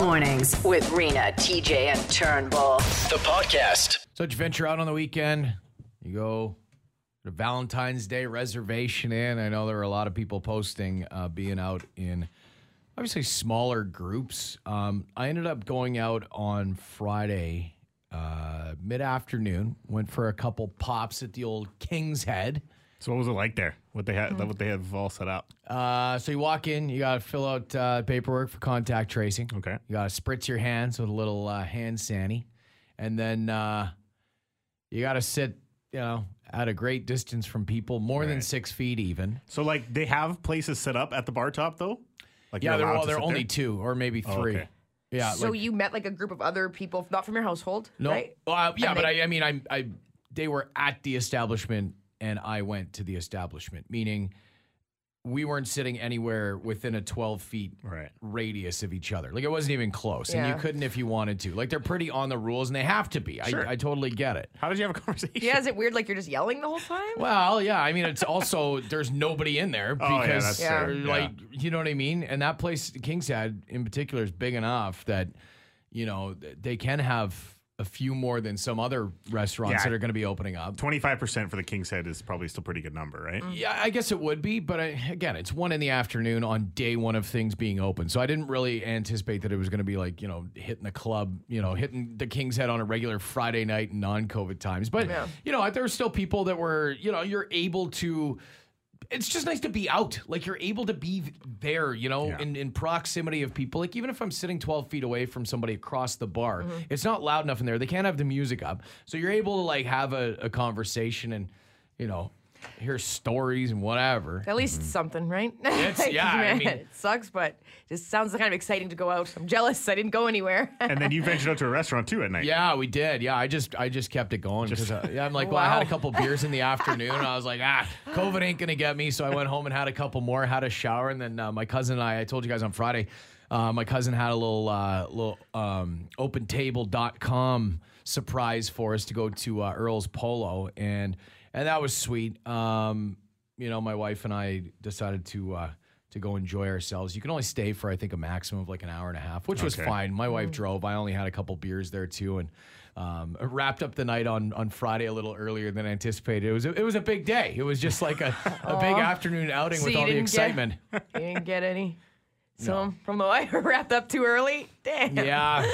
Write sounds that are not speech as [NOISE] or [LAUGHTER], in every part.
Mornings with Rena, TJ, and Turnbull. The podcast. So did you venture out on the weekend? You go to Valentine's Day reservation in. I know there are a lot of people posting uh, being out in obviously smaller groups. Um, I ended up going out on Friday uh, mid afternoon. Went for a couple pops at the old King's Head. So what was it like there? What they had, what they have all set up? Uh, so you walk in, you got to fill out uh, paperwork for contact tracing. Okay. You got to spritz your hands with a little uh, hand sanny, and then uh, you got to sit, you know, at a great distance from people, more than six feet even. So like they have places set up at the bar top though. Like Yeah, you're there well, to there are only there? two or maybe Oh, three. okay. Yeah. so like- you met like a group of other people, not from your household, no, right? uh, yeah, And but they- I, I mean, I, I, they were at the establishment, and I went to the establishment, meaning we weren't sitting anywhere within a twelve feet Right. radius of each other. Like it wasn't even close, and you couldn't if you wanted to. Like they're pretty on the rules, and they have to be. Sure. I, I totally get it. How did you have a [LAUGHS] conversation? Yeah, is it weird like you're just yelling the whole time? Well, yeah. I mean, it's also there's nobody in there Oh, yeah, because, that's Yeah. like, you know what I mean. And that place, King's Head in particular, is big enough that you know they can have a few more than some other restaurants Yeah. that are going to be opening up. Twenty five percent for the King's Head is probably still a pretty good number, right? Yeah, I guess it would be, but I, again, it's one in the afternoon on day one of things being open. So I didn't really anticipate that it was going to be like, you know, hitting the club, you know, hitting the King's Head on a regular Friday night non COVID times. But, Yeah. you know, there were still people that were, you know, you're able to. It's just nice to be out. Like you're able to be there, you know, Yeah. in, in proximity of people. Like even if I'm sitting 12 feet away from somebody across the bar, mm-hmm. it's not loud enough in there. They can't have the music up. So you're able to like have a, a conversation and, you know, hear stories and whatever. At least something, right? It's- [LAUGHS] yeah, I Man, mean- it sucks, but it just sounds kind of exciting to go out. I'm jealous. I didn't go anywhere. [LAUGHS] and then you ventured out to a restaurant too at night. Yeah, we did. Yeah, I just I just kept it going because Just- uh, yeah, I'm like, well, I had a couple beers in the [LAUGHS] afternoon. And I was like, ah, COVID ain't gonna get me. So I went home and had a couple more, had a shower, and then uh, my cousin and I, I told you guys on Friday, uh, my cousin had a little uh, little um, OpenTable.com surprise for us to go to uh, Earl's Polo, and and that was sweet. Um, you know, my wife and I decided to. Uh, to go enjoy ourselves. You can only stay for I think a maximum of like an hour and a half, which was Okay. fine. My wife drove. I only had a couple beers there too, and um, wrapped up the night on on Friday a little earlier than anticipated. It was a, it was a big day. It was just like a, a big afternoon outing So with all the didn't get- excitement. [LAUGHS] you didn't get any. So from the wire [LAUGHS] wrapped up too early. Damn. Yeah,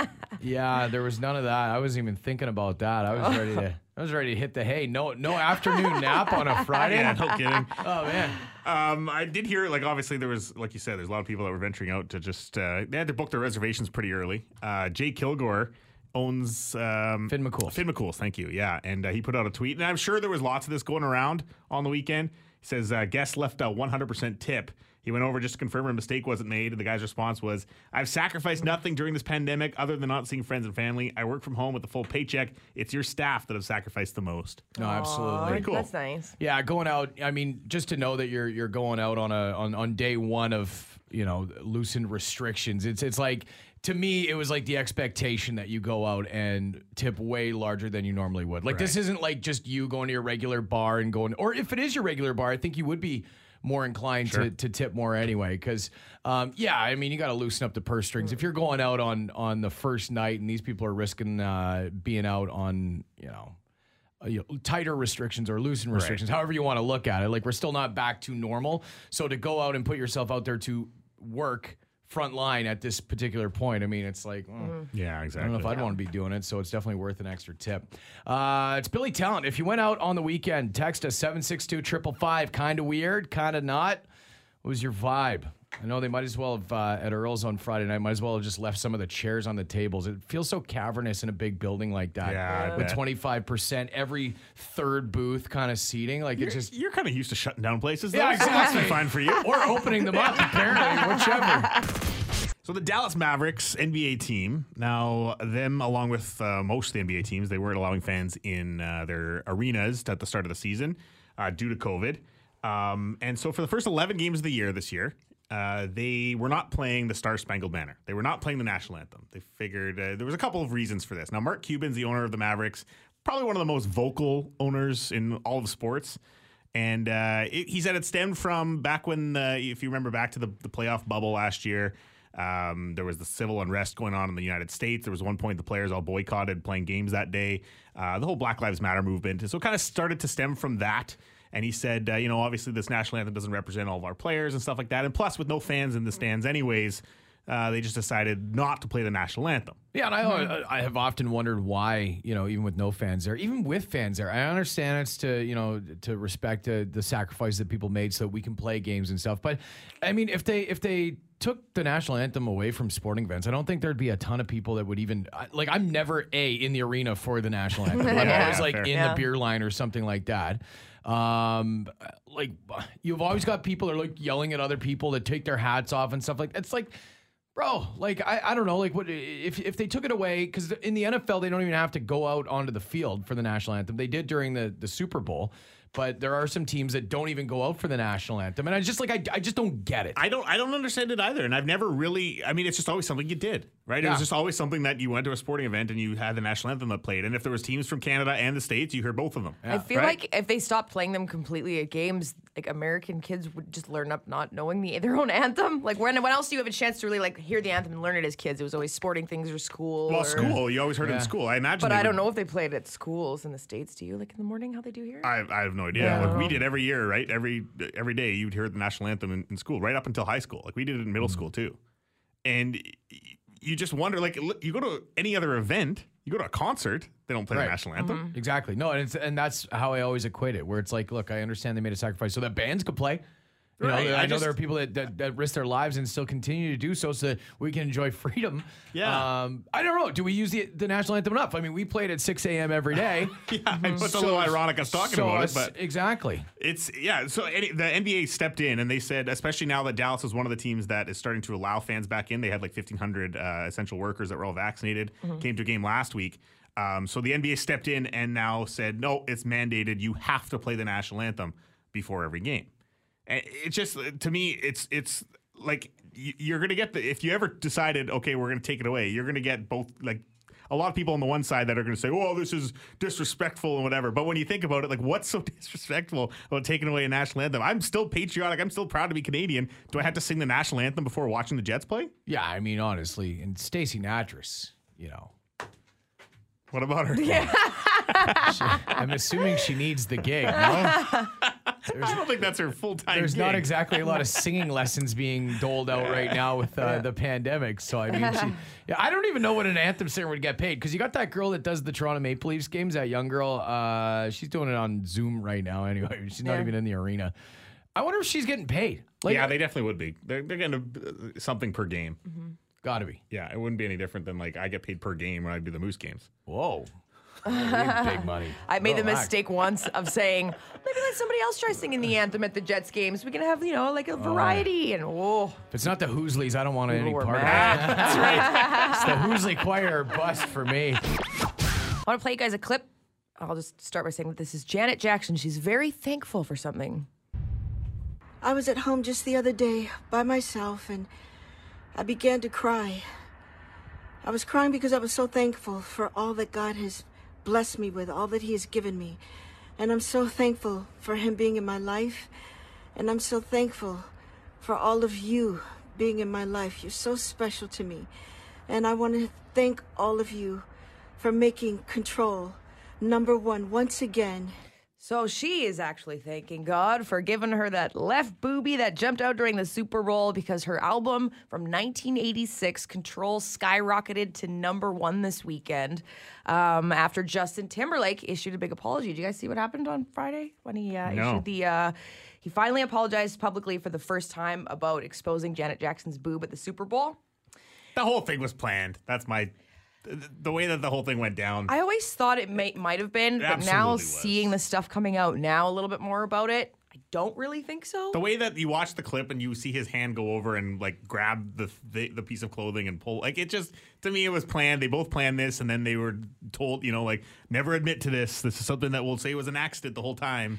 [LAUGHS] yeah. There was none of that. I wasn't even thinking about that. I was ready to. [LAUGHS] I was ready to hit the hay. No, no afternoon nap on a Friday. Yeah, no kidding. Oh man. Um, I did hear, like, obviously there was, like you said, there's a lot of people that were venturing out to just, uh, they had to book their reservations pretty early. Uh, Jay Kilgore owns um, Finn McCool. Finn McCool's, thank you. Yeah, and uh, he put out a tweet, and I'm sure there was lots of this going around on the weekend. He says uh, guest left a 100% tip. He went over just to confirm a mistake wasn't made, and the guy's response was, "I've sacrificed nothing during this pandemic other than not seeing friends and family. I work from home with a full paycheck. It's your staff that have sacrificed the most." No, absolutely. Pretty cool. That's nice. Yeah, going out. I mean, just to know that you're you're going out on a on, on day one of you know loosened restrictions. It's it's like to me, it was like the expectation that you go out and tip way larger than you normally would. Like this isn't like just you going to your regular bar and going, or if it is your regular bar, I think you would be more inclined to, to tip more anyway. Because um, yeah, I mean, you got to loosen up the purse strings. If you're going out on on the first night and these people are risking uh, being out on you know uh, you know, tighter restrictions or loosened restrictions, however you want to look at it. Like we're still not back to normal. So to go out and put yourself out there to work front line at this particular point, I mean, it's like, mm, Yeah, I don't exactly. know if I'd want to be doing it. So it's definitely worth an extra tip. Uh, it's Billy Talent. If you went out on the weekend, text us 762 555. Kind of weird, kind of not. What was your vibe? I know they might as well have uh, at Earl's on Friday night. Might as well have just left some of the chairs on the tables. It feels so cavernous in a big building like that. Yeah, I with bet. twenty five percent every third booth kind of seating. Like You're, just you're kind of used to shutting down places. Yeah, though, so that's been exactly. fine for you. [LAUGHS] or opening them up. Apparently, whichever. [LAUGHS] So the Dallas Mavericks NBA team now them along with uh, most of the NBA teams they weren't allowing fans in uh, their arenas at the start of the season uh, due to COVID, um, and so for the first 11 games of the year this year. Uh, they were not playing the Star Spangled Banner. They were not playing the national anthem. They figured uh, there was a couple of reasons for this. Now, Mark Cuban's the owner of the Mavericks, probably one of the most vocal owners in all of sports. And uh, it, he said it stemmed from back when, uh, if you remember back to the, the playoff bubble last year, Um, there was the civil unrest going on in the United States. There was one point the players all boycotted playing games that day. Uh, the whole Black Lives Matter movement. So it kind of started to stem from that. And he said, uh, you know, obviously this national anthem doesn't represent all of our players and stuff like that. And plus, with no fans in the stands, anyways, uh, they just decided not to play the national anthem. Yeah, and I I have often wondered why you know even with no fans there, even with fans there, I understand it's to you know to respect uh, the sacrifice that people made so that we can play games and stuff. But I mean, if they if they took the national anthem away from sporting events, I don't think there'd be a ton of people that would even like. I'm never a in the arena for the national anthem. [LAUGHS] I'm Yeah. always like Fair. in Yeah. the beer line or something like that. Um, like you've always got people that are like yelling at other people that take their hats off and stuff like it's like. Bro, like I, I don't know, like what if if they took it away because in the NFL they don't even have to go out onto the field for the national anthem. They did during the the Super Bowl, but there are some teams that don't even go out for the national anthem, and I just like I, I just don't get it. I don't I don't understand it either. And I've never really I mean it's just always something you did, right? It was just always something that you went to a sporting event and you had the national anthem that played. And if there was teams from Canada and the States, you heard both of them. I feel Right? like if they stopped playing them completely at games, like American kids would just learn up not knowing the, their own anthem. Like when when else do you have a chance to really like hear the anthem and learn it as kids? It was always sporting things or school. Well, or- school, you always heard it in school. I imagine But I would- don't know if they played it at schools in the states. Do you like in the morning how they do here? I, I have no idea. Yeah. Like we did every year, right? Every every day you'd hear the national anthem in, in school, right up until high school. Like we did it in middle Mm. school too. And y- you just wonder, like, you go to any other event, you go to a concert, they don't play Right. the national anthem. Mm-hmm. Exactly. No, and it's, and that's how I always equate it. Where it's like, look, I understand they made a sacrifice so that bands could play. You know, Right, I, I know there are people that, that, that risk their lives and still continue to do so, so that we can enjoy [LAUGHS] freedom. Yeah. Um, I don't know. Do we use the, the national anthem enough? I mean, we played at 6 a.m. every day. [LAUGHS] Yeah, know it's a little ironic us talking so about it, but exactly. It's yeah. So any, the NBA stepped in and they said, especially now that Dallas is one of the teams that is starting to allow fans back in. They had like 1,500 uh, essential workers that were all vaccinated. Came to a game last week. Um, so the NBA stepped in and now said, no, it's mandated. You have to play the national anthem before every game. And it's just to me, it's it's like you're gonna get the if you ever decided, okay, we're gonna take it away, you're gonna get both like. A lot of people on the one side that are going to say, "Oh, this is disrespectful and whatever." But when you think about it, like, what's so [LAUGHS] disrespectful about taking away a national anthem? I'm still patriotic. I'm still proud to be Canadian. Do I have to sing the national anthem before watching the Jets play? Yeah, I mean, honestly, and Stacey Nattrass, you know, What about her? [LAUGHS] I'm assuming she needs the gig. No? I don't think that's her full time. There's not exactly a lot of singing lessons being doled out right now with uh, the pandemic. So I mean, she, [LAUGHS] yeah, I don't even know what an anthem singer would get paid because you got that girl that does the Toronto Maple Leafs games. That young girl, uh, she's doing it on Zoom right now. Anyway, [LAUGHS] she's not Yeah. even in the arena. I wonder if she's getting paid. Like, yeah, they definitely would be. They're, they're getting uh, something per game. gotta be. Yeah, it wouldn't be any different than like I get paid per game when I do the Moose games. Whoa, big money. [LAUGHS] I made the mistake once of saying, maybe let somebody else try singing the anthem at the Jets games. We can have, you know, like a oh, variety. And whoa, If it's not the Hoosleys, I don't want any were part of it. [LAUGHS] That's right. [LAUGHS] it's the Hoosley choir bust for me. I want to play you guys a clip. I'll just start by saying that this is Janet Jackson. She's very thankful for something. I was at home just the other day by myself and I began to cry. I was crying because I was so thankful for all that God has blessed me with, all that He has given me. And I'm so thankful for Him being in my life. And I'm so thankful for all of you being in my life. You're so special to me. And I want to thank all of you for making control number one once again. So she is actually thanking God for giving her that left boobie that jumped out during the Super Bowl because her album from 1986, Control, skyrocketed to number one this weekend um, after Justin Timberlake issued a big apology. Did you guys see what happened on Friday when he uh, No. issued the? Uh, he finally apologized publicly for the first time about exposing Janet Jackson's boob at the Super Bowl. The whole thing was planned. That's my the, the way that the whole thing went down. I always thought it may, might have been, but now was. seeing the stuff coming out now a little bit more about it, I don't really think so. the way that you watch the clip and you see his hand go over and like grab the, the the piece of clothing and pull like it just to me it was planned they both planned this and then they were told you know like never admit to this this is something that we'll say was an accident the whole time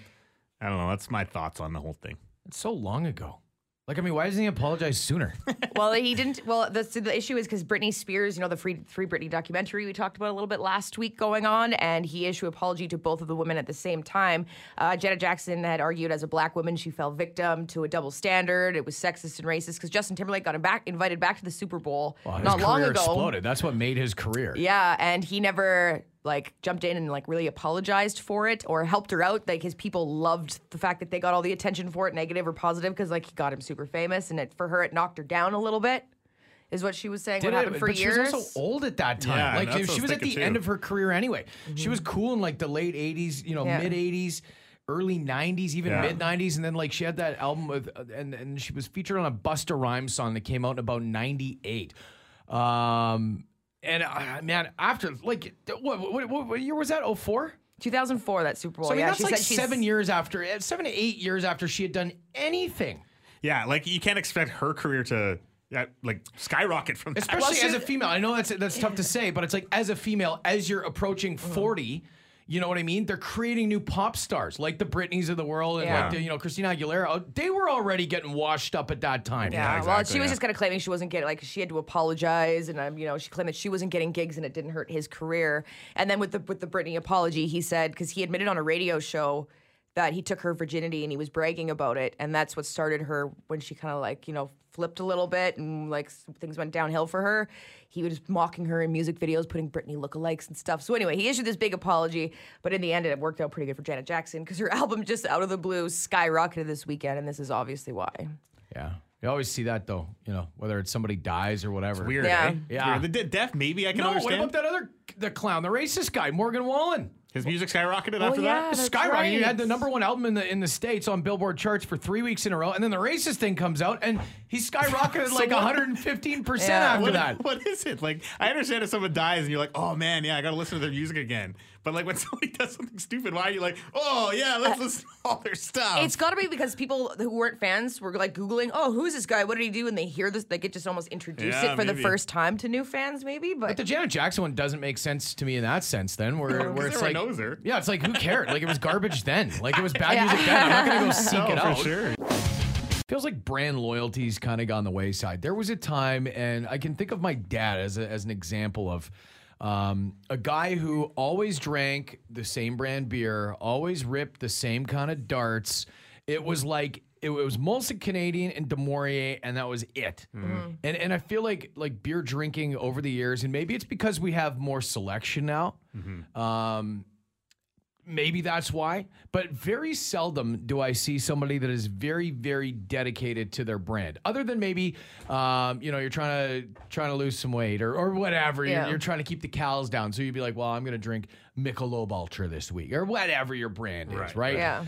i don't know that's my thoughts on the whole thing It's so long ago. Like, I mean, why doesn't he apologize sooner? [LAUGHS] well, he didn't. Well, the, the issue is because Britney Spears, you know, the Free Free Britney documentary we talked about a little bit last week going on, and he issued apology to both of the women at the same time. Uh, Janet Jackson had argued as a black woman she fell victim to a double standard. It was sexist and racist because Justin Timberlake got him back invited back to the Super Bowl Well, his not long ago. exploded. That's what made his career. Yeah, and he never like jumped in and like really apologized for it or helped her out. Like his people loved the fact that they got all the attention for it, negative or positive, because like he got him super famous, and it for her it knocked her down a little bit. Is what she was saying. Did what it? happened for but years? she was also old at that time. Yeah, like that's what I she was was at the thinking end of her career anyway. She was cool in like the late '80s, you know, Yeah. mid '80s, early '90s, even Yeah. mid '90s, and then like she had that album with, uh, and and she was featured on a Busta Rhymes song that came out in about '98. Um, and uh, man, after like what, what, what, year was that? 04? 2004, that Super Bowl. So I mean, yeah, that's she like said she's- seven years after, eh, seven to eight years after she had done anything. Yeah, like you can't expect her career to uh, like skyrocket from that. Especially as a female. I know that's that's tough to say, but it's like as a female, as you're approaching mm-hmm. 40 you know what I mean? They're creating new pop stars like the Britneys of the world and Yeah. like the, you know Christina Aguilera. Oh, They were already getting washed up at that time. Yeah, well, exactly, she was yeah. just kind of claiming she wasn't getting like she had to apologize, and um, you know she claimed that she wasn't getting gigs and it didn't hurt his career. And then with the with the Britney apology, he said because he admitted on a radio show that he took her virginity and he was bragging about it, and that's what started her when she kind of like you know flipped a little bit and like things went downhill for her. He was mocking her in music videos, putting Britney lookalikes and stuff. So anyway, he issued this big apology, but in the end, it worked out pretty good for Janet Jackson because her [LAUGHS] album just out of the blue skyrocketed this weekend, and this is obviously why. yeah. You always see that though. You know whether it's somebody dies or whatever. Weird, Yeah. eh? Yeah. Weird. The de- deaf, maybe I can No, what understand. about that other the clown, the racist guy, Morgan Wallen? His music skyrocketed after Oh, yeah. that. That's Skyrocketed. He had the number one album in the in the states on Billboard charts for three weeks in a row, and then the racist thing comes out, and he skyrocketed [LAUGHS] So like what- 115 percent Yeah. after What, that. what is it like? I understand if someone dies and you're like, oh man, yeah, I gotta listen to their music again. But like when [LAUGHS] somebody does something stupid, why are you like, oh yeah, let's uh, listen to all their stuff? It's got to be because people who weren't fans were like Googling, oh, who's this guy? What did he do? And they hear this, they get just almost introduce Yeah, it for the first time to new fans, maybe. But, But the Janet Jackson one doesn't make sense to me in that sense. Then where [LAUGHS] where it's like knows her. yeah, it's like who cared? Like it was garbage [LAUGHS] then. Like it was bad music then. I'm not gonna go seek No, it for out. sure. Feels like brand loyalty's kind of gone the wayside. There was a time, and I can think of my dad as a, as an example of um, a guy who always drank the same brand beer, always ripped the same kind of darts. It was like it was mostly Canadian and du Maurier, and that was it. And and I feel like like beer drinking over the years, and maybe it's because we have more selection now. Um, maybe that's why but very seldom do i see somebody that is very very dedicated to their brand other than maybe um, you know you're trying to trying to lose some weight or, or whatever you're, you're trying to keep the cows down. So you'd be like well i'm going to drink michelob ultra this week or whatever your brand is right, Right, Yeah.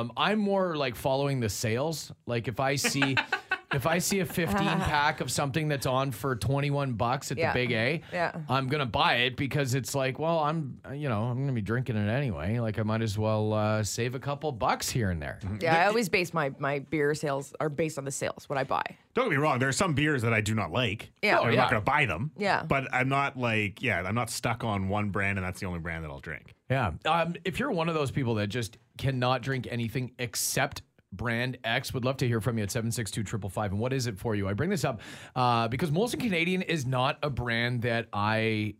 um, i'm more like following the sales. Like if i see [LAUGHS] if i see a 15 [LAUGHS] pack of something that's on for 21 bucks at Yeah. the big a Yeah. I'm gonna buy it because it's like, well, I'm, you know, I'm gonna be drinking it anyway. Like, I might as well uh, save a couple bucks here and there. yeah, I always base my, my beer sales are based on the sales, what I buy. Don't get me wrong. There are some beers that I do not like. Yeah. Oh, I'm yeah. not going to buy them. Yeah. But I'm not like, yeah, I'm not stuck on one brand and that's the only brand that I'll drink. Yeah. Um, if you're one of those people that just cannot drink anything except brand X, would love to hear from you at 762 555. And what is it for you? I bring this up uh, because Molson Canadian is not a brand that I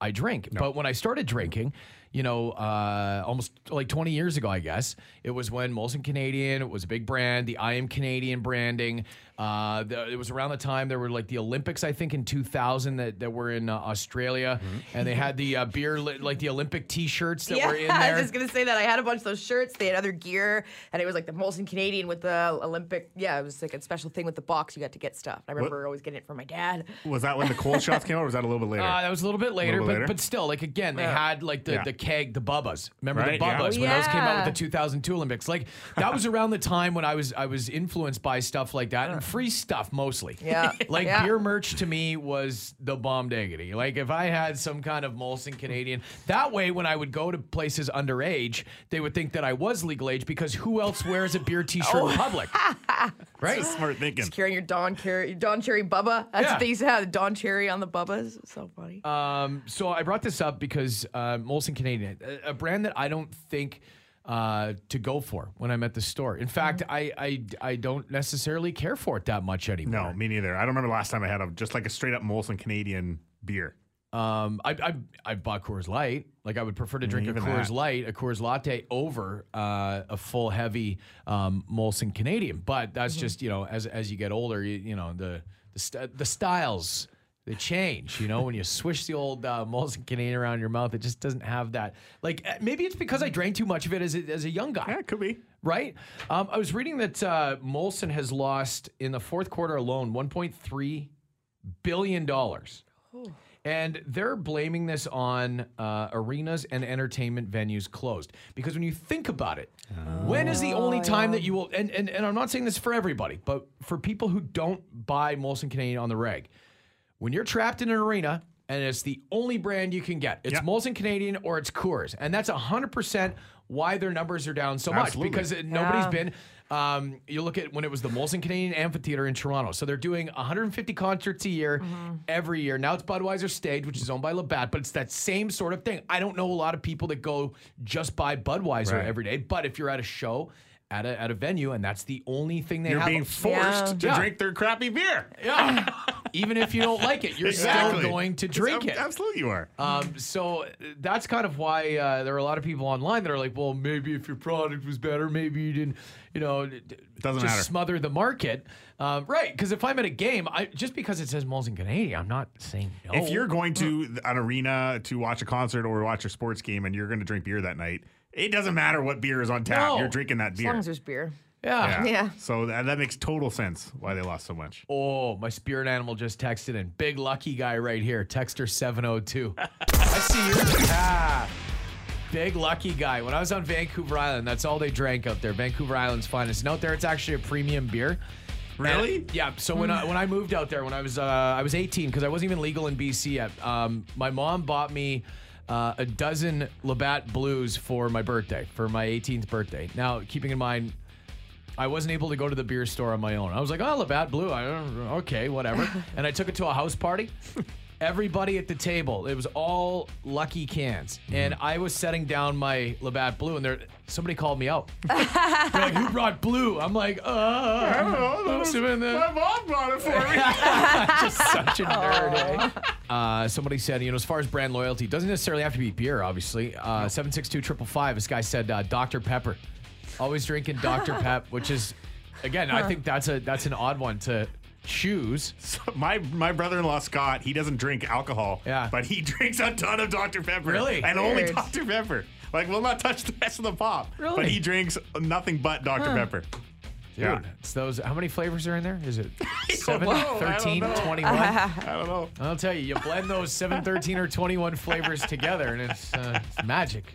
I drink. But when I started drinking, you know, uh, almost like 20 years ago, I guess, it was when Molson Canadian, it was a big brand, the I Am Canadian branding. Uh, the, it was around the time there were like the Olympics, I think, in 2000 that, that were in uh, Australia. And they had the uh, beer, li- like the Olympic t shirts that yeah, were [LAUGHS] in there. I was just gonna say that I had a bunch of those shirts. They had other gear, and it was like the Molson Canadian with the Olympic. Yeah, it was like a special thing with the box. You got to get stuff. I remember always getting it from my dad. Was that when the cold shots came out or was that a little bit later? Uh, that was a little bit later, bit but later? but still, like again, they had like the, Yeah. the keg, the Bubbas. Remember Right, the. Bubbas Oh, when those came out with the 2002 Olympics? Like that was [LAUGHS] around the time when I was I was influenced by stuff like that and free stuff mostly. Yeah. [LAUGHS] like Yeah. beer merch to me was the bomb diggity. Like if I had some kind of Molson Canadian, that way when I would go to places underage, they would think that I was legal age because who else wears a beer [LAUGHS] T-shirt Oh. in public? [LAUGHS] right? Smart thinking. Carrying your Don Cherry, Don Cherry Bubba. That's Yeah. what they used to have. Don Cherry on the Bubbas. So funny. Um, so I brought this up because uh, Molson Canadian, a, a brand that I don't think uh, to go for when I'm at the store. In fact, I, I I don't necessarily care for it that much anymore. No, me neither. I don't remember the last time I had a just like a straight up Molson Canadian beer. Um, I, I I bought Coors Light. Like I would prefer to drink a Coors that. Light, a Coors Latte over uh, a full heavy um, Molson Canadian. But that's just you know as as you get older, you, you know the the, st- the styles they change. You know when you swish the old uh, Molson Canadian around your mouth, it just doesn't have that. Like uh, maybe it's because I drank too much of it as a, as a young guy Yeah, it could be. right? Um, I was reading that uh, Molson has lost in the fourth quarter alone 1.3 billion dollars, and they're blaming this on uh, arenas and entertainment venues closed. Because when you think about it, when is the only time that you will? And, and and I'm not saying this for everybody, but for people who don't buy Molson Canadian on the reg, when you're trapped in an arena and it's the only brand you can get, it's Yeah. Molson Canadian or it's Coors, and that's hundred percent why their numbers are down so Absolutely. much because nobody's Yeah. been. Um, you look at when it was the Molson Canadian Amphitheater in Toronto, so they're doing 150 concerts a year every year. Now it's Budweiser Stage, which is owned by Labatt, but it's that same sort of thing. I don't know a lot of people that go just buy Budweiser Right. every day, but if you're at a show. At a, at a venue, and that's the only thing they You're have. being forced Yeah. to Yeah. drink their crappy beer. Yeah. [LAUGHS] Even if you don't like it, you're Exactly. still going to drink Ab- it. Absolutely, you are. Um, so that's kind of why uh, there are a lot of people online that are like, well, maybe if your product was better, maybe you didn't, you know, d- d- Doesn't just matter. smother the market. Um, right. Because if I'm at a game, I, just because it says Molson Canadian, I'm not saying no. If you're going to an arena to watch a concert or watch a sports game and you're going to drink beer that night, it doesn't matter what beer is on tap. No. You're drinking that beer. As long as there's beer. Yeah. Yeah. So that, that makes total sense why they lost so much. Oh, my spirit animal just texted in. Big lucky guy right here. Texter 702. [LAUGHS] I see you. Ah. Big lucky guy. When I was on Vancouver Island, that's all they drank out there. Vancouver Island's finest. And out there, it's actually a premium beer. Really? And- yeah. So when I when I moved out there when I was uh, I was 18 because I wasn't even legal in BC yet. Um, my mom bought me uh, a dozen Labatt Blues for my birthday for my 18th birthday. Now, keeping in mind. I wasn't able to go to the beer store on my own. I was like, "Oh, Labatt Blue. I don't, okay, whatever." [LAUGHS] and I took it to a house party. Everybody at the table, it was all lucky cans, and I was setting down my Labatt Blue, and there somebody called me out. [LAUGHS] They're like, "Who brought blue?" I'm like, "Uh, I don't know. That was- My mom brought it for me. [LAUGHS] just such a nerd, eh? Uh, somebody said, you know, as far as brand loyalty, doesn't necessarily have to be beer, obviously. Uh, 762 555, this guy said uh, Dr. Pepper. Always drinking Dr. [LAUGHS] Pep, which is, again, I think that's a that's an odd one to choose. So my my brother-in-law Scott, he doesn't drink alcohol, Yeah. but he [LAUGHS] drinks a ton of Dr Pepper. Really? and only Weird. Dr Pepper. Like, we'll not touch the rest of the pop. Really? But he drinks nothing but Dr Pepper. Dude, Yeah. it's those. How many flavors are in there? Is it [LAUGHS] 7, know. I don't 13, know. 21? I don't know. I'll tell you, you blend those 7, 13, or 21 flavors together, and it's, uh, it's magic.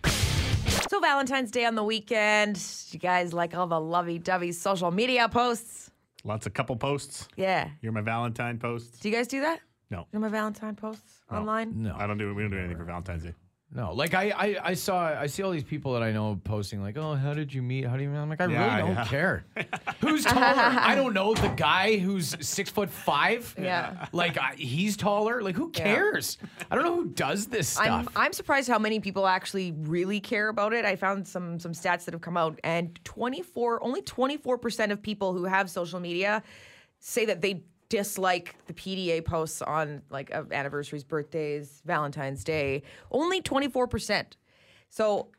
So Valentine's Day on the weekend. You guys like all the lovey-dovey social media posts? Lots of couple posts. Yeah. You're my Valentine posts. Do you guys do that? No, Do my Valentine posts online? No. I don't do. We don't do anything for Valentine's Day. No, like I, I, I saw, I see all these people that I know posting like, "Oh, how did you meet? How do you?" meet? I'm like, I Yeah, really don't yeah. care. [LAUGHS] who's [LAUGHS] taller? I don't know. The guy who's six foot five. Yeah. Like I, he's taller. Like who Yeah. cares? I don't know who does this stuff. I'm I'm surprised how many people actually really care about it. I found some some stats that have come out, and 24 only 24 percent of people who have social media say that they dislike the PDA posts on like of anniversaries, birthdays, Valentine's Day. Only 24 percent. So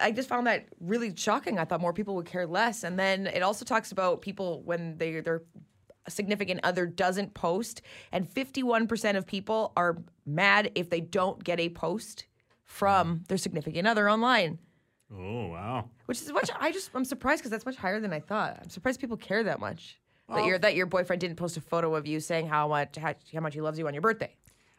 I just found that really shocking. I thought more people would care less. And then it also talks about people when they their significant other doesn't post, and 51% of people are mad if they don't get a post from their significant other online. Oh wow. Which is much. I just I'm surprised because that's much higher than I thought. I'm surprised people care that much. That your that your boyfriend didn't post a photo of you saying how much how, how much he loves you on your birthday.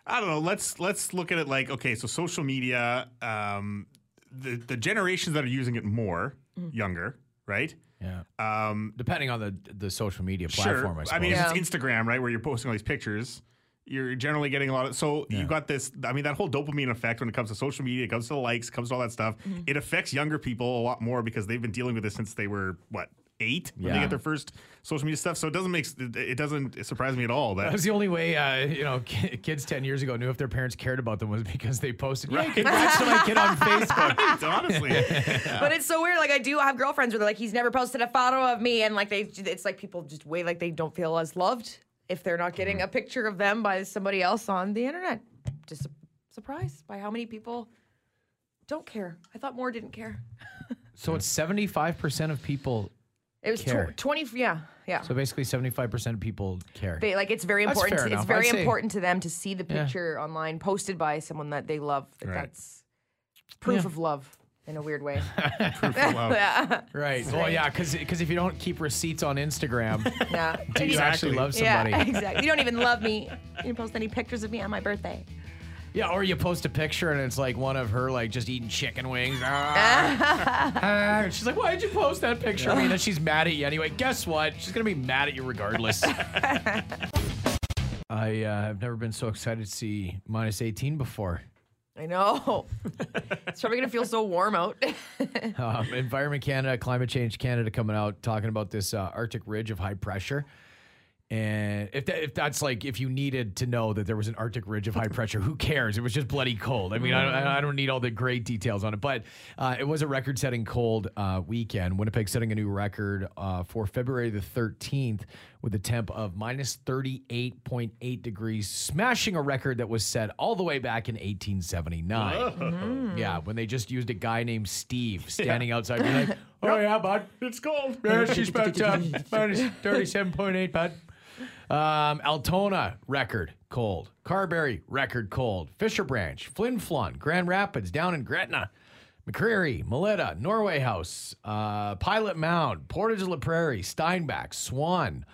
I don't know. Let's let's look at it like okay. So social media, um, the the generations that are using it more younger, right? yeah. Um, Depending on the the social media platform, I sure. suppose. I, mean, Yeah. it's Instagram, right, where you're posting all these pictures, you're generally getting a lot of. So you got this. I mean, that whole dopamine effect when it comes to social media, it comes to the likes, comes to all that stuff. Mm-hmm. It affects younger people a lot more because they've been dealing with this since they were what eight when they get their first social media stuff. So it doesn't make it it doesn't surprise me at all that That was the only way, uh, you know, kids 10 years ago knew if their parents cared about them was because they posted, yeah, congrats to my kid on [LAUGHS] Facebook. honestly. [LAUGHS] [LAUGHS] But it's so weird. Like I do have girlfriends where they're like, he's never posted a photo of me, and like they, it's like people just wait like they don't feel as loved if they're not getting a picture of them by somebody else on the internet. Just su- surprised by how many people don't care. I thought more didn't care. So it's 75% of people. It was Care. tw- twenty. Yeah, yeah. So basically 75% of people care. They, like it's very That's important. fair It's enough. very I'd say- important to them to see the Yeah. picture online posted by someone that they love. That Right. That's proof Yeah. of love in a weird way. [LAUGHS] Wow. [LAUGHS] Right. Well, yeah, because if you don't keep receipts on Instagram, [LAUGHS] yeah. do you actually Exactly. love somebody? Yeah, exactly. You don't even love me. You didn't post any pictures of me on my birthday. Yeah, or you post a picture and it's like one of her like just eating chicken wings. Ah. [LAUGHS] Ah. she's like, "Why did you post that picture?" of me?" And then she's mad at you anyway. Guess what? She's gonna be mad at you regardless. [LAUGHS] I uh, have never been so excited to see minus 18 before. I know. [LAUGHS] it's probably gonna feel so warm out. Um, Environment Canada, Climate Change Canada coming out talking about this uh, Arctic ridge of high pressure. And if that, if that's like if you needed to know that there was an Arctic ridge of high pressure, who cares? It was just bloody cold. I mean, I, I don't need all the great details on it, but uh, it was a record-setting cold uh, weekend. Winnipeg setting a new record uh, for February the 13th with a temp of minus 38.8 degrees, smashing a record that was set all the way back in 1879. [LAUGHS] Yeah, when they just used a guy named Steve standing outside, being like, [LAUGHS] "Oh yeah, bud, it's cold. [LAUGHS] yeah, she's about uh, minus 37.8, bud. Um, Altona, record cold. Carberry, record cold. Fisher Branch, Flin Flon, Grand Rapids, down in Gretna. McCreary, Melita, Norway House, uh, Pilot Mound, Portage La Prairie, Steinbach, Swan,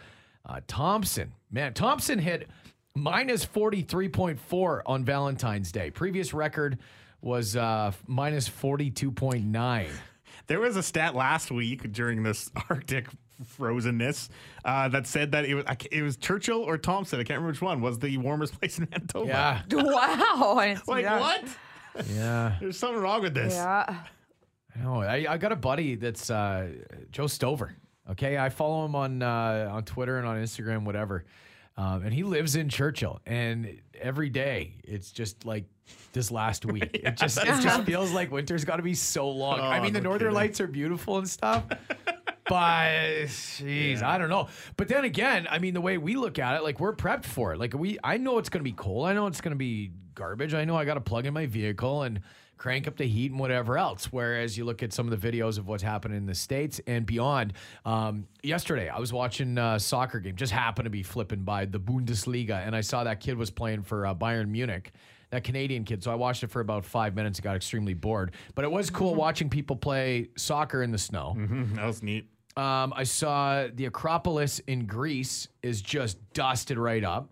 uh, Thompson. Man, Thompson hit minus 43.4 on Valentine's Day. Previous record was uh, minus 42.9. There was a stat last week during this Arctic frozenness uh, that said that it was it was Churchill or Thompson. I can't remember which one was the warmest [LAUGHS] place in Manitoba. Yeah, [LAUGHS] wow. I didn't Like that. what? yeah. [LAUGHS] There's something wrong with this. Yeah. No, I, I got a buddy that's uh, Joe Stover. Okay, I follow him on uh, on Twitter and on Instagram, whatever. Um, and he lives in Churchill, and every day it's just like this last week. It just it just feels like winter's got to be so long. I Oh, mean, the no Northern kidding. Lights are beautiful and stuff. But jeez, I don't know. But then again, I mean, the way we look at it, like we're prepped for it. Like we, I know it's going to be cold. I know it's going to be garbage. I know I got to plug in my vehicle and crank up the heat and whatever else. Whereas you look at some of the videos of what's happening in the states and beyond. Um, yesterday, I was watching a soccer game. Just happened to be flipping by the Bundesliga, and I saw that kid was playing for uh, Bayern Munich that Canadian kid. So I watched it for about five minutes and got extremely bored. But it was cool watching people play soccer in the snow. Mhm, that was neat. Um, I saw the Acropolis in Greece is just dusted right up.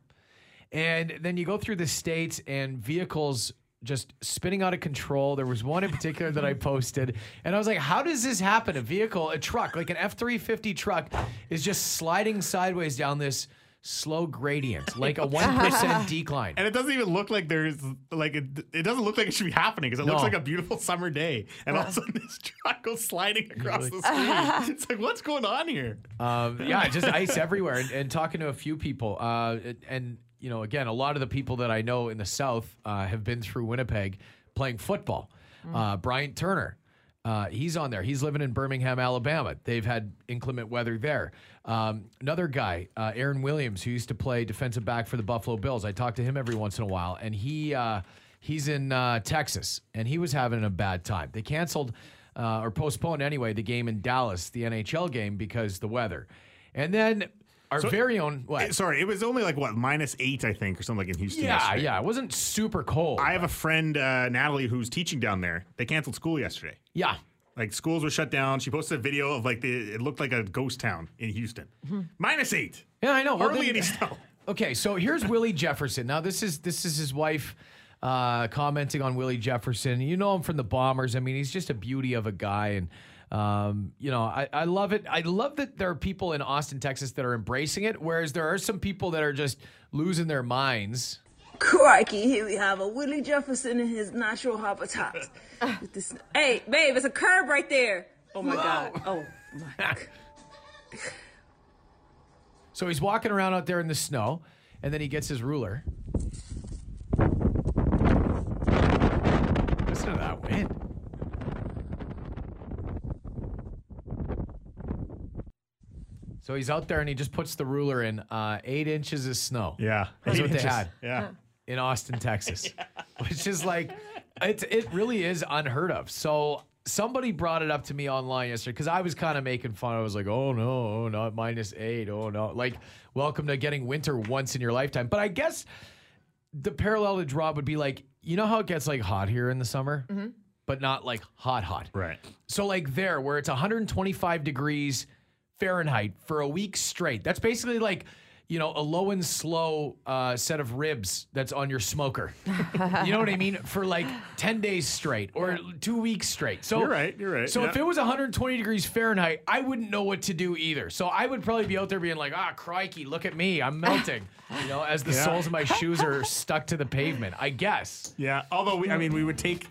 And then you go through the states and vehicles just spinning out of control. There was one in particular that I [LAUGHS] posted, and I was like, how does this happen? A vehicle, a truck, like an F 350 truck, is just sliding sideways down this slow gradient, [LAUGHS] like a 1% [LAUGHS] decline. And it doesn't even look like there's like it, it doesn't look like it should be happening because it looks like a beautiful summer day, and all of a sudden this truck goes sliding across the street. [LAUGHS] It's like what's going on here? Um, yeah, just ice everywhere. And, and talking to a few people, uh, and you know, again, a lot of the people that I know in the South uh, have been through Winnipeg playing football. Uh, Bryant Turner, uh, he's on there. He's living in Birmingham, Alabama. They've had inclement weather there. Um, another guy, uh, Aaron Williams, who used to play defensive back for the Buffalo Bills. I talk to him every once in a while, and he uh, he's in uh, Texas, and he was having a bad time. They canceled uh, or postponed anyway the game in Dallas, the NHL game, because the weather. And then our very own what? Eh, Sorry, it was only like what minus eight, I think, or something like in Houston. yeah, yesterday. yeah, it wasn't super cold. I have a friend, uh, Natalie, who's teaching down there. They canceled school yesterday. yeah. Like schools were shut down. She posted a video of like the it looked like a ghost town in Houston. Minus eight. Yeah, I know. Well, Hardly then- any snow. [LAUGHS] Okay, so here's Willie Jefferson. Now this is this is his wife uh, commenting on Willie Jefferson. You know him from the Bombers. I mean, he's just a beauty of a guy, and um, you know, I, I love it. I love that there are people in Austin, Texas, that are embracing it, whereas there are some people that are just losing their minds. Crikey, here we have a Willie Jefferson in his natural habitat. With this, hey, babe, it's a curb right there. Oh my God. Oh my God. [LAUGHS] So he's walking around out there in the snow, and then he gets his ruler. Listen to that wind. So he's out there and he just puts the ruler in uh, eight inches of snow. Yeah. That's Eight what they had Yeah. in Austin, Texas, [LAUGHS] which is like, it, it really is unheard of. So somebody brought it up to me online yesterday because I was kind of making fun. I was like, oh no, not minus eight. Oh no. Like, welcome to getting winter once in your lifetime. But I guess the parallel to draw would be like, you know how it gets like hot here in the summer, but not like hot, hot. Right. So like there, where it's 125 degrees Fahrenheit for a week straight. That's basically like, you know, a low and slow uh, set of ribs that's on your smoker. you know what I mean? For like 10 days straight or two weeks straight. So You're right, you're right, So if it was 120 degrees Fahrenheit, I wouldn't know what to do either. So I would probably be out there being like, ah, crikey, look at me, I'm melting. [LAUGHS] you know, as the Yeah. soles of my shoes are stuck to the pavement. I guess. Yeah. Although we, I mean, we would take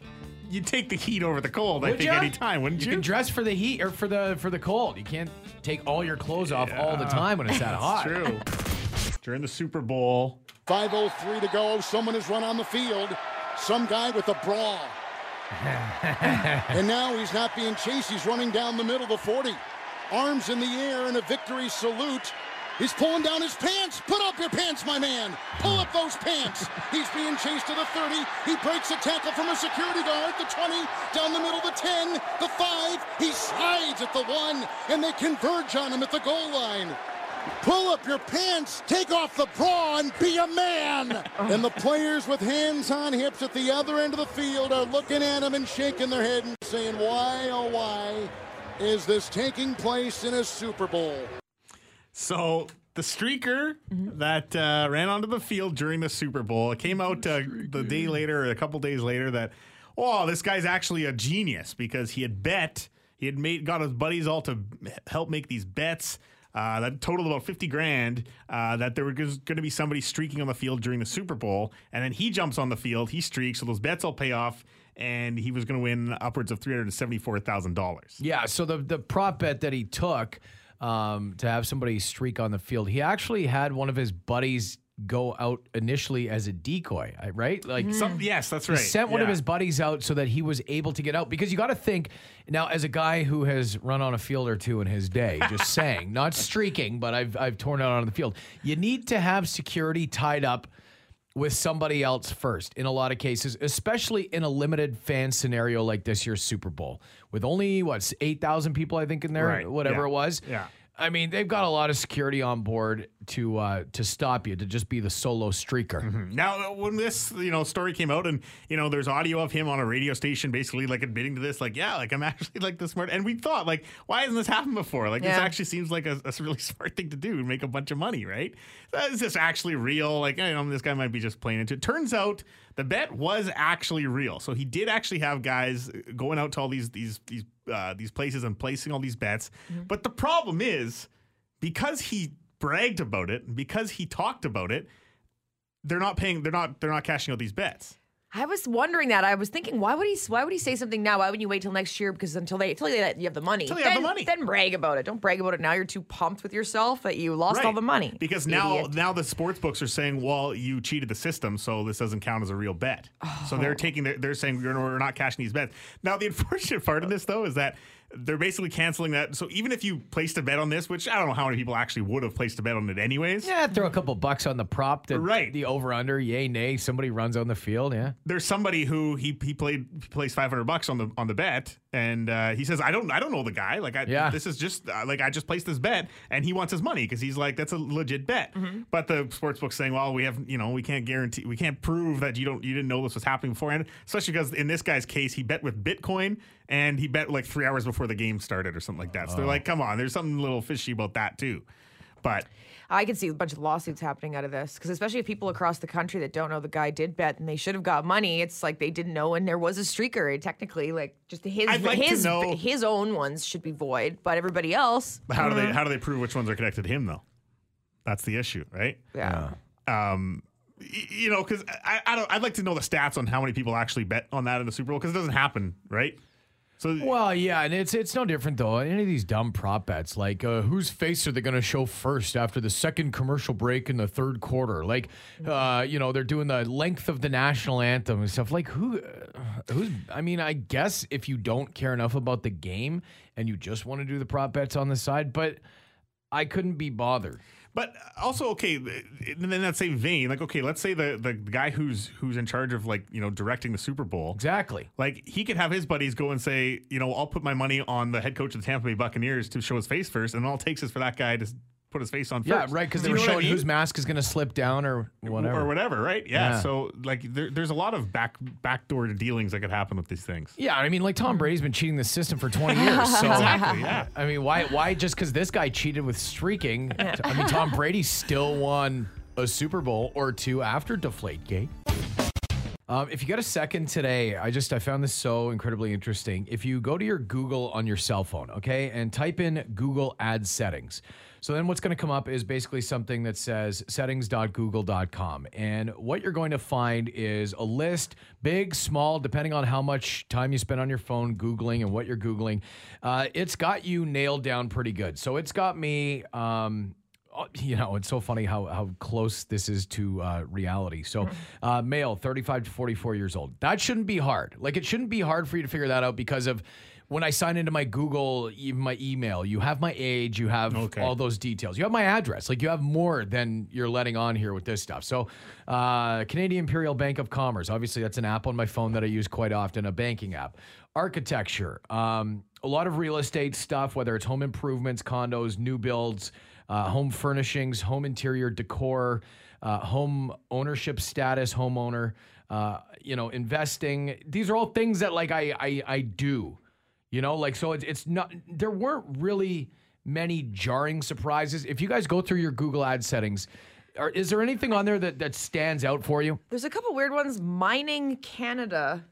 you'd take the heat over the cold. I think ya? any time, wouldn't You you? can dress for the heat or for the for the cold. You can't take all your clothes off all the time when it's that hot. True. [LAUGHS] During the Super Bowl, 5.03 to go. Someone has run on the field. Some guy with a bra. [LAUGHS] and now he's not being chased. He's running down the middle of the 40. Arms in the air in a victory salute. He's pulling down his pants. Put up your pants, my man. Pull up those pants. He's being chased to the 30. He breaks a tackle from a security guard. The 20, down the middle, the 10, the 5. He slides at the 1, and they converge on him at the goal line. Pull up your pants, take off the bra, and be a man. [LAUGHS] and the players with hands on hips at the other end of the field are looking at him and shaking their head and saying, Why, oh, why is this taking place in a Super Bowl? So the streaker that uh, ran onto the field during the Super Bowl, it came out uh, the day later, or a couple days later, that oh, this guy's actually a genius because he had bet, he had made got his buddies all to help make these bets. Uh, that totaled about 50 grand uh, that there was going to be somebody streaking on the field during the Super Bowl. And then he jumps on the field, he streaks, so those bets all pay off. And he was going to win upwards of $374,000. Yeah. So the the prop bet that he took um, to have somebody streak on the field, he actually had one of his buddies go out initially as a decoy, right? Like Some, yes, that's right. He right. sent one of his buddies out so that he was able to get out because you got to think now as a guy who has run on a field or two in his day, just [LAUGHS] saying, not streaking, but I've I've torn out on the field. You need to have security tied up with somebody else first in a lot of cases, especially in a limited fan scenario like this year's Super Bowl with only what eight thousand people I think in there, Right, whatever yeah, it was. yeah. I mean, they've got a lot of security on board to uh, to stop you to just be the solo streaker. Now, when this you know story came out, and you know, there's audio of him on a radio station, basically like admitting to this, like, yeah, like I'm [LAUGHS] actually like the smart. And we thought, like, why hasn't this happened before? Like, this actually seems like a, a really [LAUGHS] smart thing to do and make a bunch of money, right? That is this actually real? Like, I know this guy might be just playing into it. Turns out the bet was actually real. So he did actually have guys going out to all these these these uh, these places and placing all these bets. But the problem is because he bragged about it, and because he talked about it they're not paying they're not they're not cashing out these bets I was wondering that. I was thinking, why would he? Why would he say something now? Why wouldn't you wait till next year? Because until they, until they, you have the money, Till you then, have the money. then brag about it. Don't brag about it now. You're too pumped with yourself that you lost all the money. because now Idiot. now the sports books are saying well you cheated the system so this doesn't count as a real bet so they're oh. taking their, they're saying we're, we're not cashing these bets now the [LAUGHS] unfortunate part of this though is that they're basically canceling that so even if you placed a bet on this which i don't know how many people actually would have placed a bet on it anyways Yeah, throw a couple bucks on the prop. That Right. The over under, yay, nay. Somebody runs on the field. Yeah. there's somebody who he he played he placed 500 bucks on the on the bet and uh, he says I don't I don't know the guy like I Yeah. this is just uh, like I just placed this bet and he wants his money because he's like that's a legit bet but the sportsbook's saying well we have you know we can't guarantee we can't prove that you don't you didn't know this was happening beforehand especially because in this guy's case he bet with Bitcoin and he bet like three hours before the game started or something like that so they're like come on there's something a little fishy about that too but I can see a bunch of lawsuits happening out of this because especially if people across the country that don't know the guy did bet and they should have got money, it's like they didn't know and there was a streaker. Technically, like just his I'd like to his know- his own ones should be void, but everybody else, how do they how do they prove which ones are connected to him though that's the issue right yeah. um, y- you know, because I, I don't. I'd like to know the stats on how many people actually bet on that in the Super Bowl because it doesn't happen, right? So Well, yeah, and it's it's no different though. Any of these dumb prop bets, like uh, whose face are they going to show first after the second commercial break in the third quarter? Like, uh, you know, they're doing the length of the national anthem and stuff. Like, who, uh, who's? I mean, I guess if you don't care enough about the game and you just want to do the prop bets on the side, but I couldn't be bothered. But uh, also, okay, in that same vein, like, okay, let's say the the guy who's who's in charge of like you know directing the Super Bowl, Exactly. like he could have his buddies go and say, you know, I'll put my money on the head coach of the Tampa Bay Buccaneers to show his face first, and all it takes is for that guy to put his face on Yeah, right. Because they you were know what I showing mean? whose mask is going to slip down or whatever. or whatever, right? Yeah. Yeah. So like, there, there's a lot of back backdoor dealings that could happen with these things. Yeah, I mean, like Tom Brady's been cheating the system for 20 [LAUGHS] years. So Exactly, yeah. I mean, why why just because this guy cheated with streaking? [LAUGHS] I mean, Tom Brady still won a Super Bowl or two after Deflategate. Um, if you got a second today, I just I found this so incredibly interesting. If you go to your Google on your cell phone, okay, and type in Google Ad Settings. So then what's going to come up is basically something that says settings.google.com. And what you're going to find is a list, big, small, depending on how much time you spend on your phone Googling and what you're Googling. Uh, it's got you nailed down pretty good. So it's got me. Um, [LAUGHS] you know, it's so funny how how close this is to uh, reality. So, uh, male, 35 to 44 years old. That shouldn't be hard. Like, it shouldn't be hard for you to figure that out because of when I sign into my Google, even my email, you have my age, you have Okay. all those details, you have my address. Like, you have more than you're letting on here with this stuff. So, uh, Canadian Imperial Bank of Commerce, obviously, that's an app on my phone that I use quite often, a banking app. Architecture, um, a lot of real estate stuff, whether it's home improvements, condos, new builds uh, home furnishings, home interior decor, uh, home ownership status, homeowner, uh, you know, investing. These are all things that like I I, I do, you know, like so it's it's not there weren't really many jarring surprises. If you guys go through your Google ad settings, are, is there anything on there that that stands out for you? There's a couple weird ones. Mining Canada.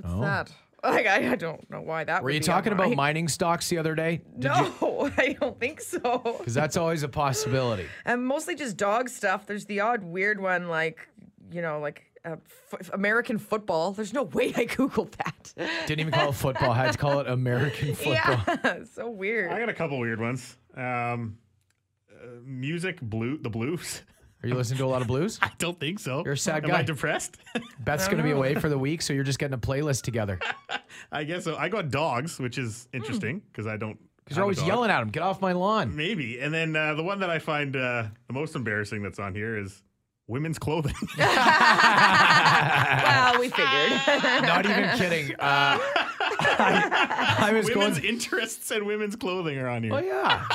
What's that? Like I, I don't know why that. Were would you be talking about my- mining stocks the other day? No, [LAUGHS] I don't think so. Because that's always a possibility. [LAUGHS] And mostly just dog stuff. There's the odd weird one, like you know, like uh, f- American football. There's no way I googled that. Didn't even call it football. I had to call it American [LAUGHS] football. Yeah, so weird. I got a couple weird ones. Um, uh, music, blue, the blues. Are you listening to a lot of blues? [LAUGHS] I don't think so. You're a sad Am guy. [LAUGHS] I depressed? Beth's going to be away [LAUGHS] for the week, so you're just getting a playlist together. I guess so. I got dogs, which is interesting because I don't. Because you're always yelling at them. get off my lawn. Maybe. And then uh, the one that I find uh, the most embarrassing that's on here is women's clothing. well, we figured. Not even kidding. Uh, I, I was women's going, interests and women's clothing are on here. oh, yeah.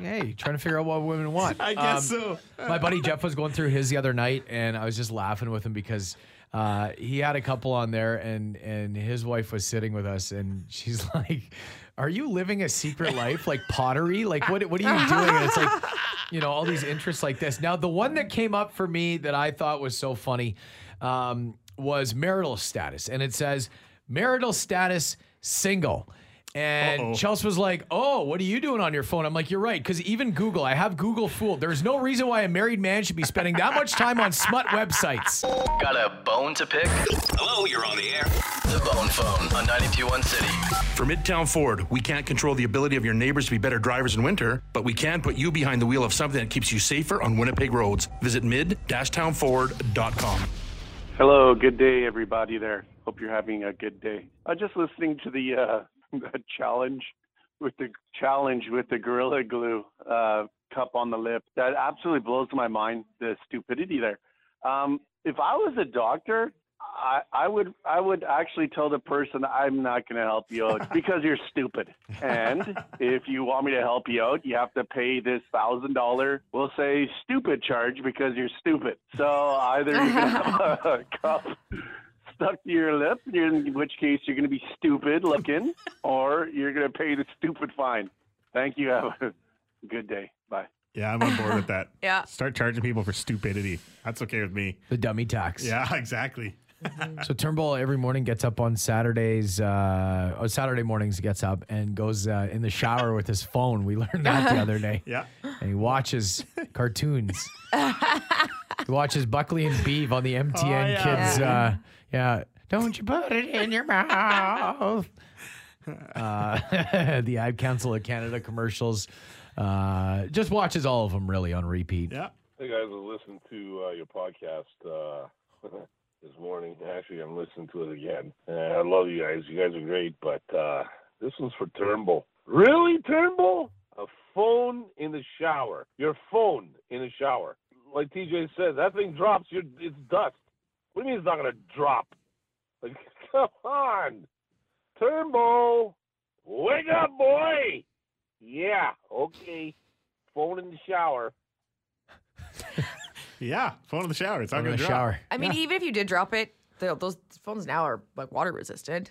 Hey, trying to figure out what women want. [LAUGHS] I guess Um, so. My buddy Jeff was going through his the other night, and I was just laughing with him because uh, he had a couple on there, and and his wife was sitting with us, and she's [LAUGHS] like, "Are you living a secret life, like pottery? Like what what are you doing?" And it's like, you know, all these interests like this. Now, the one that came up for me that I thought was so funny um, was marital status, and it says marital status single. And Uh-oh. Chelsea was like, "Oh, what are you doing on your phone?" I'm like, "You're right, because even Google, I have Google fooled. There's no reason why a married man should be spending that much time on smut websites." Got a bone to pick? Hello, you're on the air. The Bone Phone on 921 City. For Midtown Ford, we can't control the ability of your neighbors to be better drivers in winter, but we can put you behind the wheel of something that keeps you safer on Winnipeg roads. Visit mid-townford.com. Hello, good day, everybody there. Hope you're having a good day. I was just listening to the uh, [LAUGHS] the challenge with the challenge with the gorilla glue uh, cup on the lip. That absolutely blows my mind. The stupidity there. Um, if I was a doctor, I, I would I would actually tell the person I'm not going to help you out [LAUGHS] because you're stupid. And if you want me to help you out, you have to pay this thousand dollar, we'll say stupid charge because you're stupid. So either you're going [LAUGHS] have a cup stuck to your lip, in which case you're going to be stupid looking, [LAUGHS] or you're going to pay the stupid fine. Thank you. Have a good day. Bye. Yeah, I'm on board with that. [LAUGHS] Yeah. Start charging people for stupidity. That's okay with me. The dummy tax. Yeah, [LAUGHS] exactly. So Turnbull every morning gets up on Saturdays, uh, or Saturday mornings gets up and goes uh, in the shower with his phone. We learned that the other day. Yeah. And he watches cartoons. he watches Buckley and Beeve on the MTN Oh, yeah. Kids. Uh, yeah. Don't you put it in your mouth. [LAUGHS] uh, [LAUGHS] the Ad Council of Canada commercials. Uh, just watches all of them really on repeat. Yeah. Hey guys, I listened to uh, your podcast uh, [LAUGHS] this morning. Actually, I'm listening to it again. And I love you guys. You guys are great, but uh, this one's for Turnbull. Really, Turnbull? A phone in the shower. Your phone in the shower. Like TJ said, that thing drops. You're, it's dust. What do you mean it's not going to drop? Like, [LAUGHS] come on, Turnbull, wake up, boy. Yeah, okay. Phone in the shower. [LAUGHS] Yeah, phone in the shower. It's not going to drop. shower. I mean, even if you did drop it, the, those phones now are like water resistant.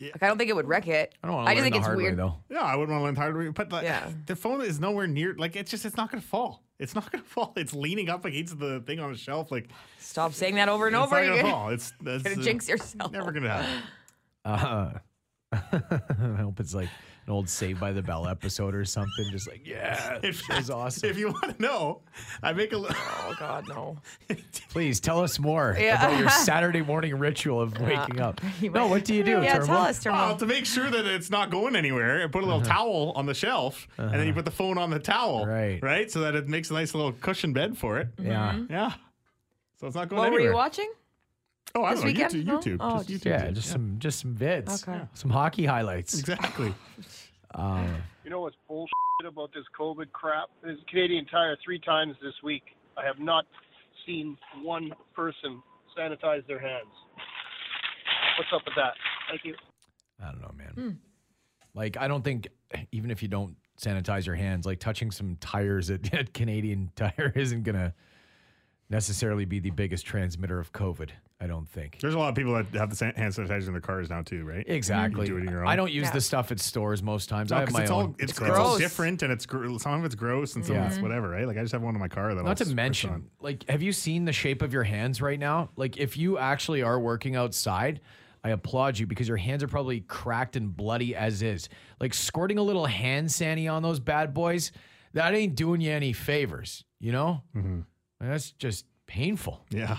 Like I don't think it would wreck it. I don't want to I learn just think the it's hard way weird. though. Yeah, I wouldn't want to learn hard way, but like, Yeah. the phone is nowhere near. Like it's just, it's not going to fall. It's not [LAUGHS] going to fall. It's leaning up against the thing on the shelf. Like Stop saying that over and it's over not gonna fall. It's [LAUGHS] that's Gonna uh, jinx yourself. Never going to happen. Uh, [LAUGHS] I hope it's like an old Saved by the Bell episode or something. Just like, yeah, it that was awesome. If you want to know, I make a. li- [LAUGHS] Oh God, no. [LAUGHS] Please tell us more Yeah. about your [LAUGHS] Saturday morning ritual of waking up. No, what do you do? Yeah, Turnbull? tell us, Well, to make sure that it's not going anywhere, I put a little towel on the shelf, and then you put the phone on the towel, Uh-huh. Right. Right, so that it makes a nice little cushion bed for it. Yeah. Yeah. So it's not going anywhere. What were anywhere. you watching? Oh, I this don't know. weekend? YouTube. No? YouTube. Oh, just YouTube. Yeah, just some just some vids. Okay. Some hockey highlights. Exactly. [LAUGHS] Uh, You know what's bullshit about this COVID crap? Is Canadian Tire three times this week. I have not seen one person sanitize their hands. What's up with that? Thank you. I don't know, man. Hmm. Like, I don't think even if you don't sanitize your hands, like touching some tires at, [LAUGHS] at Canadian Tire isn't gonna necessarily be the biggest transmitter of COVID. I don't think. There's a lot of people that have the hand sanitizer in their cars now too, right? Exactly. You do it in your own. I don't use Yeah. the stuff at stores most times. I No, have 'cause my it's own. all it's, It's it's all gross. different and it's gr- some of it's gross and some of it's whatever, right? Like I just have one in my car that I'll Not to mention, on. like, have you seen the shape of your hands right now? Like, if you actually are working outside, I applaud you because your hands are probably cracked and bloody as is. Like, squirting a little hand sandy on those bad boys, that ain't doing you any favors, you know? Mm-hmm. That's just painful. Yeah.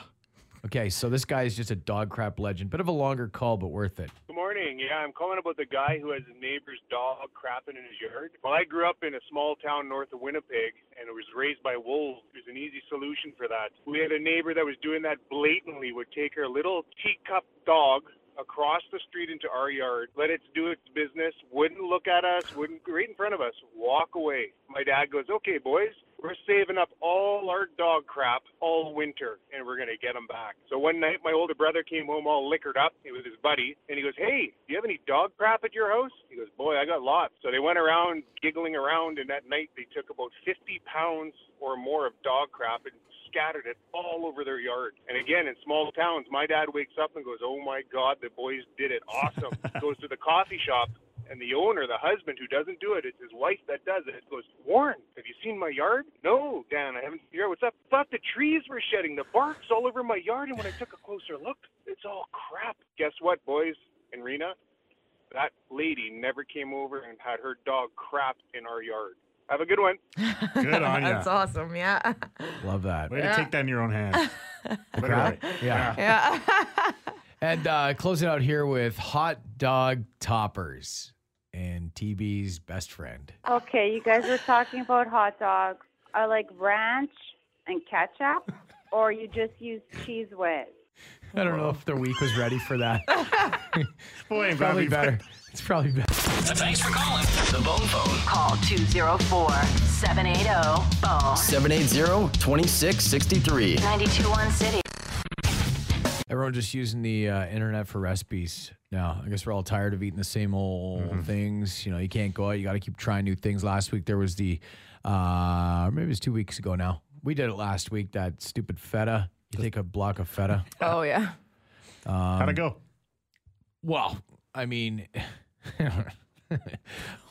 Okay, so this guy is just a dog crap legend. Bit of a longer call, but worth it. Good morning. Yeah, I'm calling about the guy who has his neighbor's dog crapping in his yard. Well, I grew up in a small town north of Winnipeg and it was raised by wolves. There's an easy solution for that. We had a neighbor that was doing that blatantly, would take her little teacup dog across the street into our yard, let it do its business, wouldn't look at us, wouldn't right in front of us, walk away. My dad goes, "Okay, boys, we're saving up all our dog crap all winter, and we're gonna get them back." So one night, my older brother came home all liquored up. He was his buddy, and he goes, "Hey, do you have any dog crap at your house?" He goes, "Boy, I got lots." So they went around giggling around, and that night they took about 50 pounds or more of dog crap and scattered it all over their yard. And again, in small towns, my dad wakes up and goes, "Oh my God, the boys did it! Awesome!" [LAUGHS] goes to the coffee shop. And the owner, the husband who doesn't do it, it's his wife that does it, It goes, Warren, have you seen my yard? No, Dan, I haven't seen your yard. What's up? Thought the trees were shedding. The bark's all over my yard. And when I took a closer look, it's all crap. Guess what, boys and Rena? That lady never came over and had her dog crap in our yard. Have a good one. [LAUGHS] Good on you. That's awesome. Yeah. Love that. Way to take that in your own hands. [LAUGHS] The crap? Yeah. Yeah. [LAUGHS] And uh, close it out here with hot dog toppers and TB's best friend. Okay, you guys were talking about hot dogs. I like ranch and ketchup, [LAUGHS] or you just use cheese whiz. I don't know if the week was ready for that. [LAUGHS] Boy, it's probably better. It's probably better. Thanks for calling. The Bone Phone. Call 204 780 BONE. 780-2663. 921 City. Everyone just using the uh, internet for recipes now. I guess we're all tired of eating the same old things. You know, you can't go out. You got to keep trying new things. Last week there was the, uh, maybe it was two weeks ago now. We did it last week. That stupid feta. You take a block of feta. [LAUGHS] Oh yeah. Um, How'd it go? Well, I mean, [LAUGHS]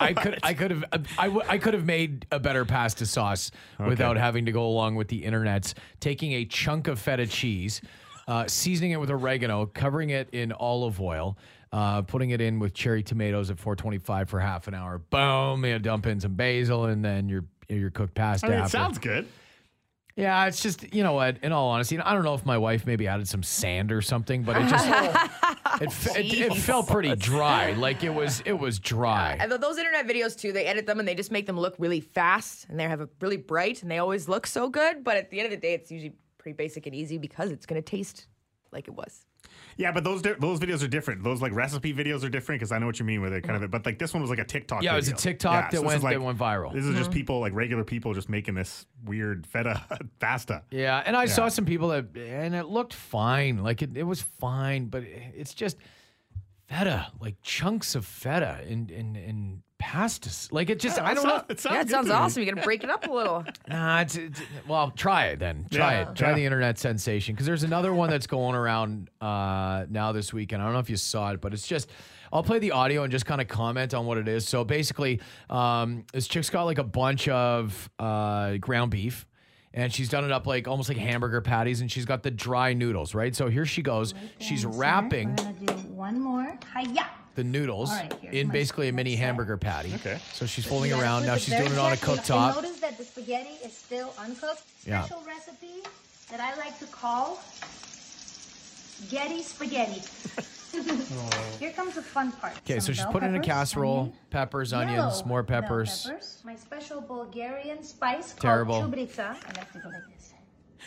I could, I could have, I, w- I could have made a better pasta sauce without having to go along with the internet's taking a chunk of feta cheese, uh, seasoning it with oregano, covering it in olive oil, uh, putting it in with cherry tomatoes at 425 for half an hour. Boom, you dump in some basil, and then your your cooked pasta. I mean, it sounds good. Yeah, it's just you know what. In all honesty, I don't know if my wife maybe added some sand or something, but it just [LAUGHS] it, fe- it, it felt pretty dry. Like it was it was dry. And those internet videos too, they edit them and they just make them look really fast and they have a really bright and they always look so good. But at the end of the day, it's usually pretty basic and easy because it's going to taste like it was. Yeah, but those di- those videos are different. Those like recipe videos are different because I know what you mean with it, kind of. But like this one was like a TikTok. Yeah, it was a video. TikTok that this went- like- that went viral. This is just Mhm. people like regular people just making this weird feta [LAUGHS] pasta. Yeah, and I Yeah. saw some people that, and it looked fine. Like it, it was fine, but it's just feta, like chunks of feta and and in in pastas. Like it just, Yeah, I don't sounds- know. it sounds Yeah, it sounds to awesome. You gotta break it up a little. [LAUGHS] Nah, it's, it's well, try it then. Try Yeah. it. Try Yeah. the internet sensation because there's another one that's going around uh, now this weekend. I don't know if you saw it, but it's just. I'll play the audio and just kind of comment on what it is. So basically, um, this chick's got like a bunch of uh, ground beef, and she's done it up like almost like hamburger patties, and she's got the dry noodles, right? So here she goes. She's wrapping We're gonna do one more. Hiya! The noodles All right, here's in basically a mini hamburger patty. Okay. So she's folding Yes, around now. She's doing it on a careful. cooktop. And notice that the spaghetti is still uncooked. Yeah. Special recipe that I like to call Getty Spaghetti. [LAUGHS] Here comes the fun part. Okay, so she's bell putting in a casserole, onion, peppers, onions, yellow more peppers. peppers, My special Bulgarian spice Terrible. called chubrica. I like to go like this.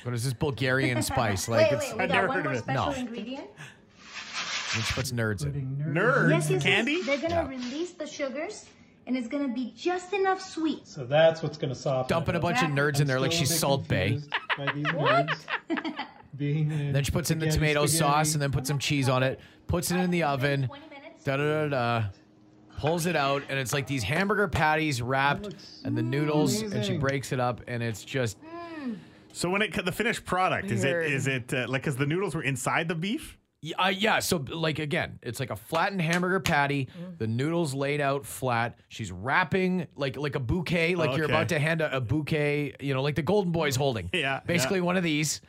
What is this Bulgarian [LAUGHS] spice? Like wait, it's wait, we got one more special ingredient. And she puts nerds in. yes, yes, yes. They're gonna release the sugars, and it's gonna be just enough sweet. So that's what's going to soften. Dumping a bunch of nerds in there like she's Salt Bae. What? [LAUGHS] being Then she puts in the tomato spaghetti. sauce and then puts some cheese on it. Puts it in the oven. Da da da da. Pulls it out and it's like these hamburger patties wrapped and the noodles and she breaks it up and it's just So when it the finished product is it is it uh, like because the noodles were inside the beef? Yeah, uh, yeah. So, like again, it's like a flattened hamburger patty. Mm. The noodles laid out flat. She's wrapping like like a bouquet, like you're about to hand a, a bouquet. You know, like the Golden Boys holding. [LAUGHS] Yeah, basically yeah. one of these.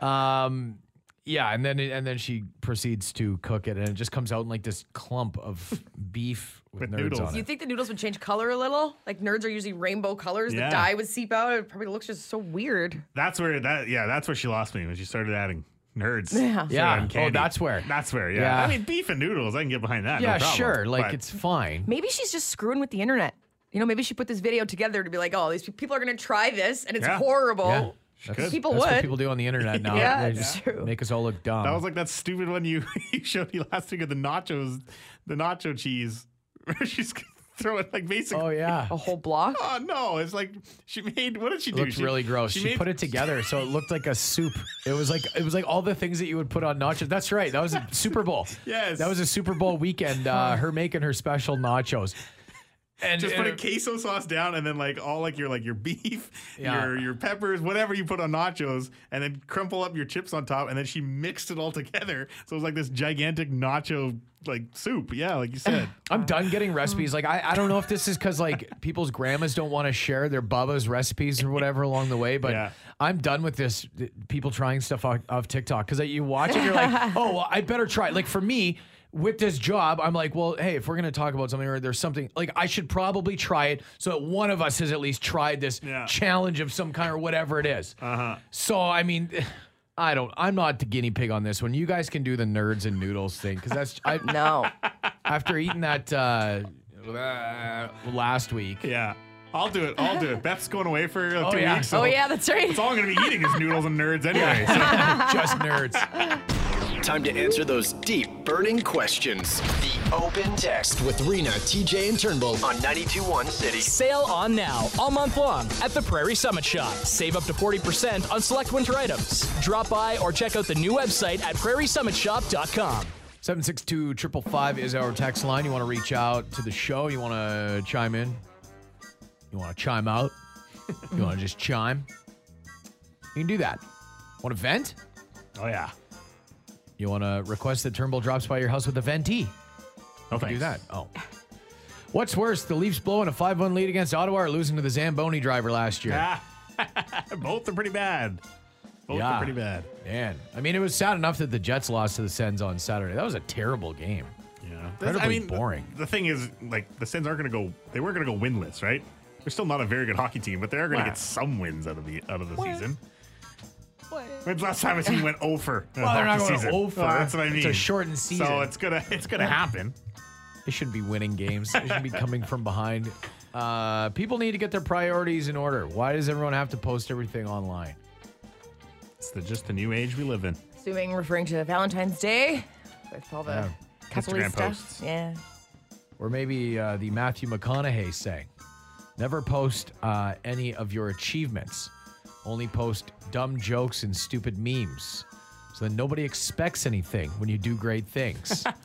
Um, yeah, and then and then she proceeds to cook it, and it just comes out in like this clump of [LAUGHS] beef with, nerds on Do you think the noodles would change color a little? Like nerds are usually rainbow colors. Yeah. The dye would seep out. It probably looks just so weird. That's where that yeah that's where she lost me when she started adding nerds. Yeah. Yeah. adding Oh, candy. that's where. That's where. Yeah. Yeah. I mean beef and noodles. I can get behind that. no yeah, problem. sure. Like But- it's fine. Maybe she's just screwing with the internet. You know, maybe she put this video together to be like, oh, these pe- people are going to try this and it's Yeah. horrible. Yeah. That's, People that's would. what people do on the internet [LAUGHS] now. Yeah, they it's just true. make us all look dumb. That was like that stupid one you, [LAUGHS] you showed me last week of the nachos, the nacho cheese. Where [LAUGHS] she's throwing like basically. Oh yeah. A whole block. Oh no! It's like she made. What did she do? looked She- really gross. She, made- put it together so it looked like a soup. It was like it was like all the things that you would put on nachos. That's right. That was a [LAUGHS] Super Bowl. Yes. That was a Super Bowl weekend. Uh, [LAUGHS] her making her special nachos. And just and putting queso sauce down and then like all like your like your beef, [LAUGHS] Yeah. your your peppers, whatever you put on nachos, and then crumple up your chips on top, and then she mixed it all together. So it was like this gigantic nacho like soup. Yeah, like you said. [LAUGHS] I'm done getting recipes. Like I, I don't know if this is because like [LAUGHS] people's grandmas don't want to share their Bubba's recipes or whatever along the way, but Yeah. I'm done with this. People trying stuff off, off TikTok because you watch it, you're like, [LAUGHS] oh, well, I better try. Like for me. With this job, I'm like, well, hey, if we're gonna talk about something or there's something like I should probably try it so that one of us has at least tried this challenge of some kind or whatever it is. Uh-huh. So I mean, I don't. I'm not the guinea pig on this one. You guys can do the nerds and noodles thing because that's I [LAUGHS] no. after eating that uh, last week. Yeah. I'll do it. I'll do it. Beth's going away for uh, Oh, two yeah. weeks. so Oh, yeah, that's right. It's all I'm going to be eating is noodles and nerds anyway. [LAUGHS] Just nerds. [LAUGHS] Time to answer those deep, burning questions. The open text with Rena, TJ, and Turnbull on 921 City. Sale on now, all month long at the Prairie Summit Shop. Save up to 40% on select winter items. Drop by or check out the new website at prairiesummitshop.com. 762 555 is our text line. You want to reach out to the show? You want to chime in? You want to chime out? [LAUGHS] you want to just chime? You can do that. Want to vent? Oh, yeah. You want to request that Turnbull drops by your house with a venti? No You do that. Oh. What's worse, the Leafs blowing a 5 1 lead against Ottawa or losing to the Zamboni driver last year? [LAUGHS] Both are pretty bad. Both are pretty bad. Man, I mean, it was sad enough that the Jets lost to the Sens on Saturday. That was a terrible game. Yeah. Incredibly I mean, boring. The thing is, like, the Sens aren't going to go. They weren't going to go winless, right? They're still not a very good hockey team, but they are going to Wow. get some wins out of the out of the season. When's the last time a team went over? Well, they're not going over. Well, that's what I mean. It's a shortened season. So it's gonna it's gonna happen. They shouldn't be winning games. They should be coming from behind. Uh, people need to get their priorities in order. Why does everyone have to post everything online? It's the, just the new age we live in. Assuming referring to Valentine's Day with all the Yeah. Instagram stuff. posts. Yeah. Or maybe uh, the Matthew McConaughey saying, never post uh, any of your achievements. Only post dumb jokes and stupid memes. So then nobody expects anything when you do great things. [LAUGHS]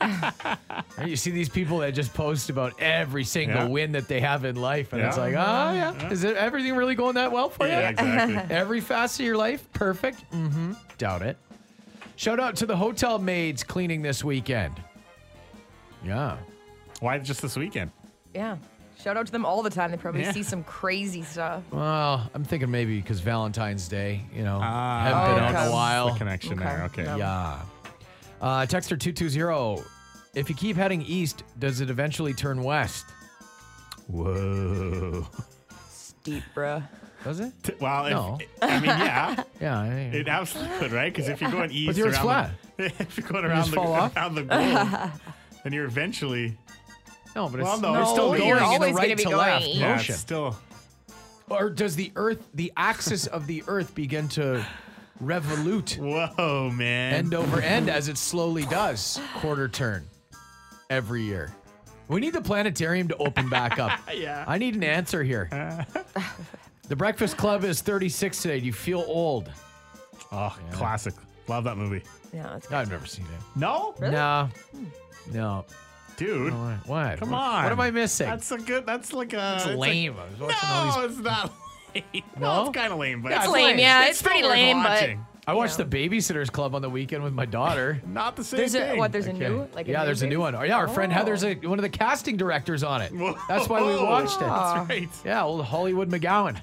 Right? You see these people that just post about every single Yeah. win that they have in life, and it's like, oh yeah, Yeah. is it everything really going that well for Yeah, you? exactly. [LAUGHS] Every facet of your life, perfect. Mm-hmm. Doubt it. Shout out to the hotel maids cleaning this weekend. Yeah. Why just this weekend? Yeah. Shout out to them all the time. They probably Yeah. see some crazy stuff. Well, I'm thinking maybe because Valentine's Day, you know, Ah, haven't been out in a while. The connection there. Okay. Yeah. Uh, Texter 220. If you keep heading east, does it eventually turn west? Whoa. Steep, bruh. Does it? T- Well, if, I mean, yeah. [LAUGHS] Yeah. I- It absolutely could, right? Because if you're going east, But the Earth's [LAUGHS] around the- if you're going around just the, around the globe, [LAUGHS] then you're eventually. No, but Well, it's, no, it's still No, going you're in always the gonna right be to going left east. Yeah, motion. still. Or does the Earth, the axis of the Earth, begin to revolute Whoa, man. end over end as it slowly does quarter turn every year? We need the planetarium to open back up. [LAUGHS] Yeah. I need an answer here. Uh. [LAUGHS] the Breakfast Club is 36 today. Do you feel old? Oh, classic. Love that movie. Yeah, that's I've never seen it. No, No. Hmm. No. Dude. What? What? Come What- on. What am I missing? That's a good. That's like a. It's it's lame. Like, I was watching all no, these- it's not lame. [LAUGHS] No? Well, it's kind of lame, but Yeah, It's it's lame, lame. yeah. It's It's, pretty lame, watching. I watched the Babysitters Club on the weekend with my daughter. not the same but there's a thing. what? There's a Okay. new like. yeah, there's a new one. Oh, yeah, our friend Oh. Heather's a, one of the casting directors on it. Whoa. That's why we watched it. That's right. [LAUGHS] Yeah, old Hollywood McGowan.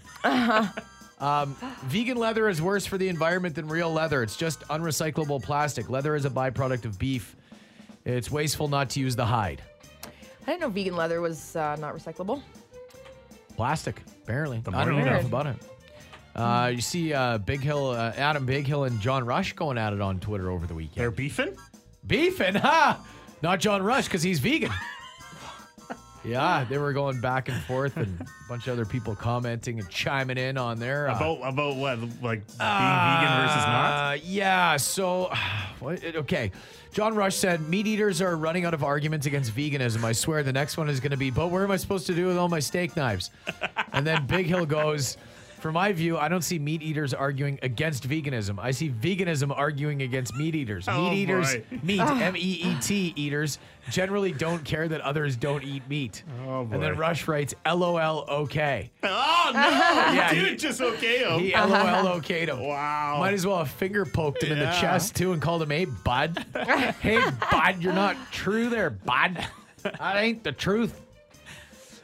um, vegan leather is worse for the environment than real leather. It's just unrecyclable plastic. Leather is a byproduct of beef. It's wasteful not to use the hide. I didn't know vegan leather was uh, not recyclable. Plastic, apparently. The I don't know you enough about it. Uh, you see uh, Big Hill, uh, Adam Big Hill and John Rush going at it on Twitter over the weekend. They're beefing. Beefing, ha! Not John Rush because he's vegan. [LAUGHS] yeah, they were going back and forth, and a bunch of other people commenting and chiming in on there. uh, About about what? Like being vegan versus not. uh, yeah. So, [SIGHS] what, okay. John Rush said meat eaters are running out of arguments against veganism. I swear the next one is going to be, but what am I supposed to do with all my steak knives? and then Big Hill goes, from my view, I don't see meat eaters arguing against veganism. I see veganism arguing against meat eaters. Oh, meat eaters, boy. meat, M E E T eaters, generally don't care that others don't eat meat. Oh, and then. Rush writes, LOL, okay. Oh no, [LAUGHS] Yeah, dude, he- just okay him. He LOL okayed him. Wow. Might as well have finger poked him in the chest too and called him, hey, bud. [LAUGHS] hey, bud, you're not true there, bud. That ain't the truth.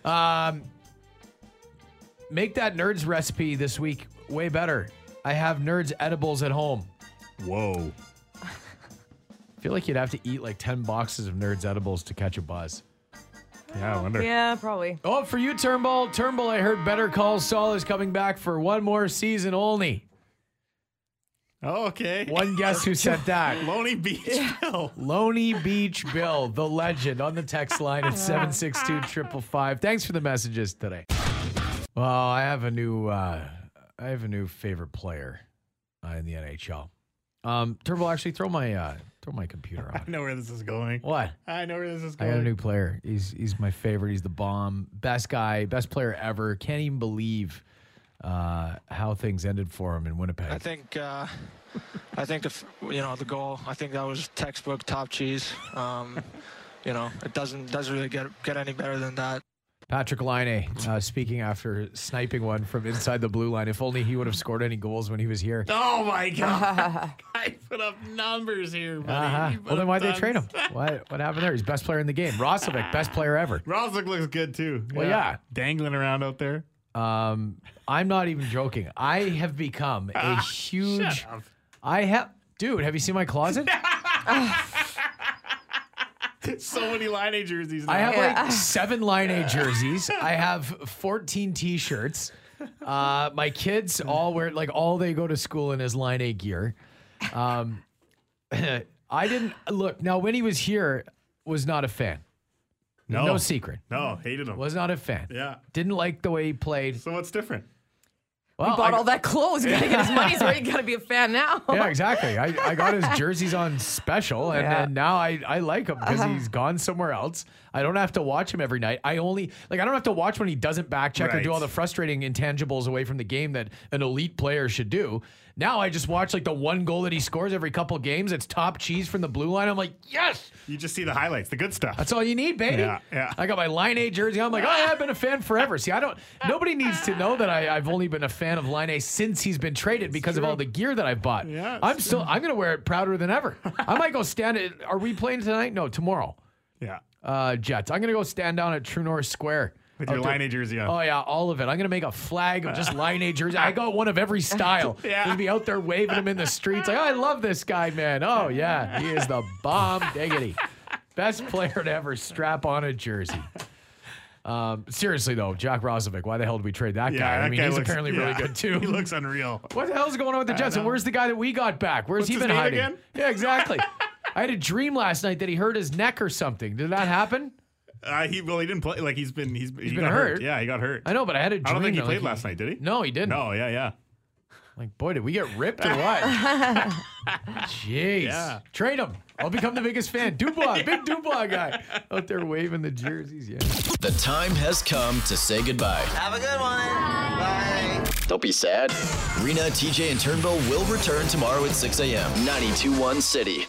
Um, make that nerds recipe this week way better. I have nerds edibles at home. Whoa. I feel like you'd have to eat like 10 boxes of nerds edibles to catch a buzz. Yeah, I wonder. Yeah, probably. Oh, for you, Turnbull. Turnbull, I heard Better Call Saul is coming back for one more season only. Oh, okay. One guess who said that. [LAUGHS] Lonely Beach Bill. Lonely Beach Bill, the legend, on the text line at 762 555. Thanks for the messages today. Well, I have a new uh, I have a new favorite player uh, in the NHL. Um, Turbo, actually throw my uh, throw my computer [LAUGHS] on. I know where this is going. What? I know where this is going. I going. got a new player. He's he's my favorite. He's the bomb. Best guy, best player ever. Can't even believe uh, how things ended for him in Winnipeg. I think uh, I think the f- you know the goal. I think that was textbook top cheese. Um, you know, it doesn't doesn't really get get any better than that. Patrik Laine uh, speaking after sniping one from inside the blue line. If only he would have scored any goals when he was here. Oh my [LAUGHS] god! I put up numbers here, buddy. Uh-huh. You Well, then why'd they tons. trade him? What what happened there? He's best player in the game. Roslovic, best player ever. Roslick looks good too. Well, yeah. dangling around out there. Um, I'm not even joking. I have become a huge. Ah, Shut up. I have, dude. Have you seen my closet? [LAUGHS] [LAUGHS] so many Laine jerseys. Now. I have like [LAUGHS] seven Laine jerseys. I [LAUGHS] have 14 T-shirts. Uh, Uh, my kids all wear like all they go to school in is Laine gear. Um, I didn't look now when he was here. Was not a fan. No. no secret. No, hated him. Was not a fan. Yeah. Didn't like the way he played. So what's different? Well, he bought I- all that clothes. You gotta get his money's worth. You gotta be a fan now. [LAUGHS] yeah, exactly. I, I got his jerseys on special, and, Yeah. and now I, I like him because Uh-huh. he's gone somewhere else. I don't have to watch him every night. I only like I don't have to watch when he doesn't back check or do all the frustrating intangibles away from the game that an elite player should do. Now I just watch like the one goal that he scores every couple games. It's top cheese from the blue line. I'm like, yes, You just see the highlights, the good stuff. that's all you need, baby. Yeah, yeah. I got my Laine jersey. I'm like, oh, yeah, I've been a fan forever. See, I don't. Nobody needs to know that I, I've only been a fan of Laine since he's been traded because of all the gear that I've bought. Yeah, I'm it's still. I'm gonna wear it prouder than ever. I might go stand. At, are we playing tonight? No, tomorrow. Yeah. Uh, Jets. I'm gonna go stand down at True North Square. With your Out there- Laine jersey on. Oh yeah, all of it. I'm gonna make a flag of just [LAUGHS] Laine jersey. I got one of every style. [LAUGHS] Yeah. Gonna be out there waving them in the streets. Like, oh, I love this guy, man. Oh yeah, he is the bomb diggity. Best player to ever strap on a jersey. Um, seriously though, Jack Roslovic, why the hell did we trade that Yeah, guy? I that mean, guy he's looks- apparently really good too. [LAUGHS] He looks unreal. What the hell's going on with the Jets? And where's the guy that we got back? Where's What's he been hiding? again? Yeah, exactly. I had a dream last night that he hurt his neck or something. Did that happen? Uh, he well, he didn't play. Like he's been he's, he been got hurt. hurt. Yeah, he got hurt. I know, but I had a dream. I don't think he that, played like, last night, did he? No, he didn't. No, yeah, yeah. Like, boy, did we get ripped or what? [LAUGHS] Jeez. Yeah. Trade him. I'll become the biggest fan. Dubois, [LAUGHS] big Dubois guy out there waving the jerseys. Yeah. The time has come to say goodbye. Have a good one. Bye. Don't be sad. Rena, TJ, and Turnbull will return tomorrow at 6 a.m. 92.1 City.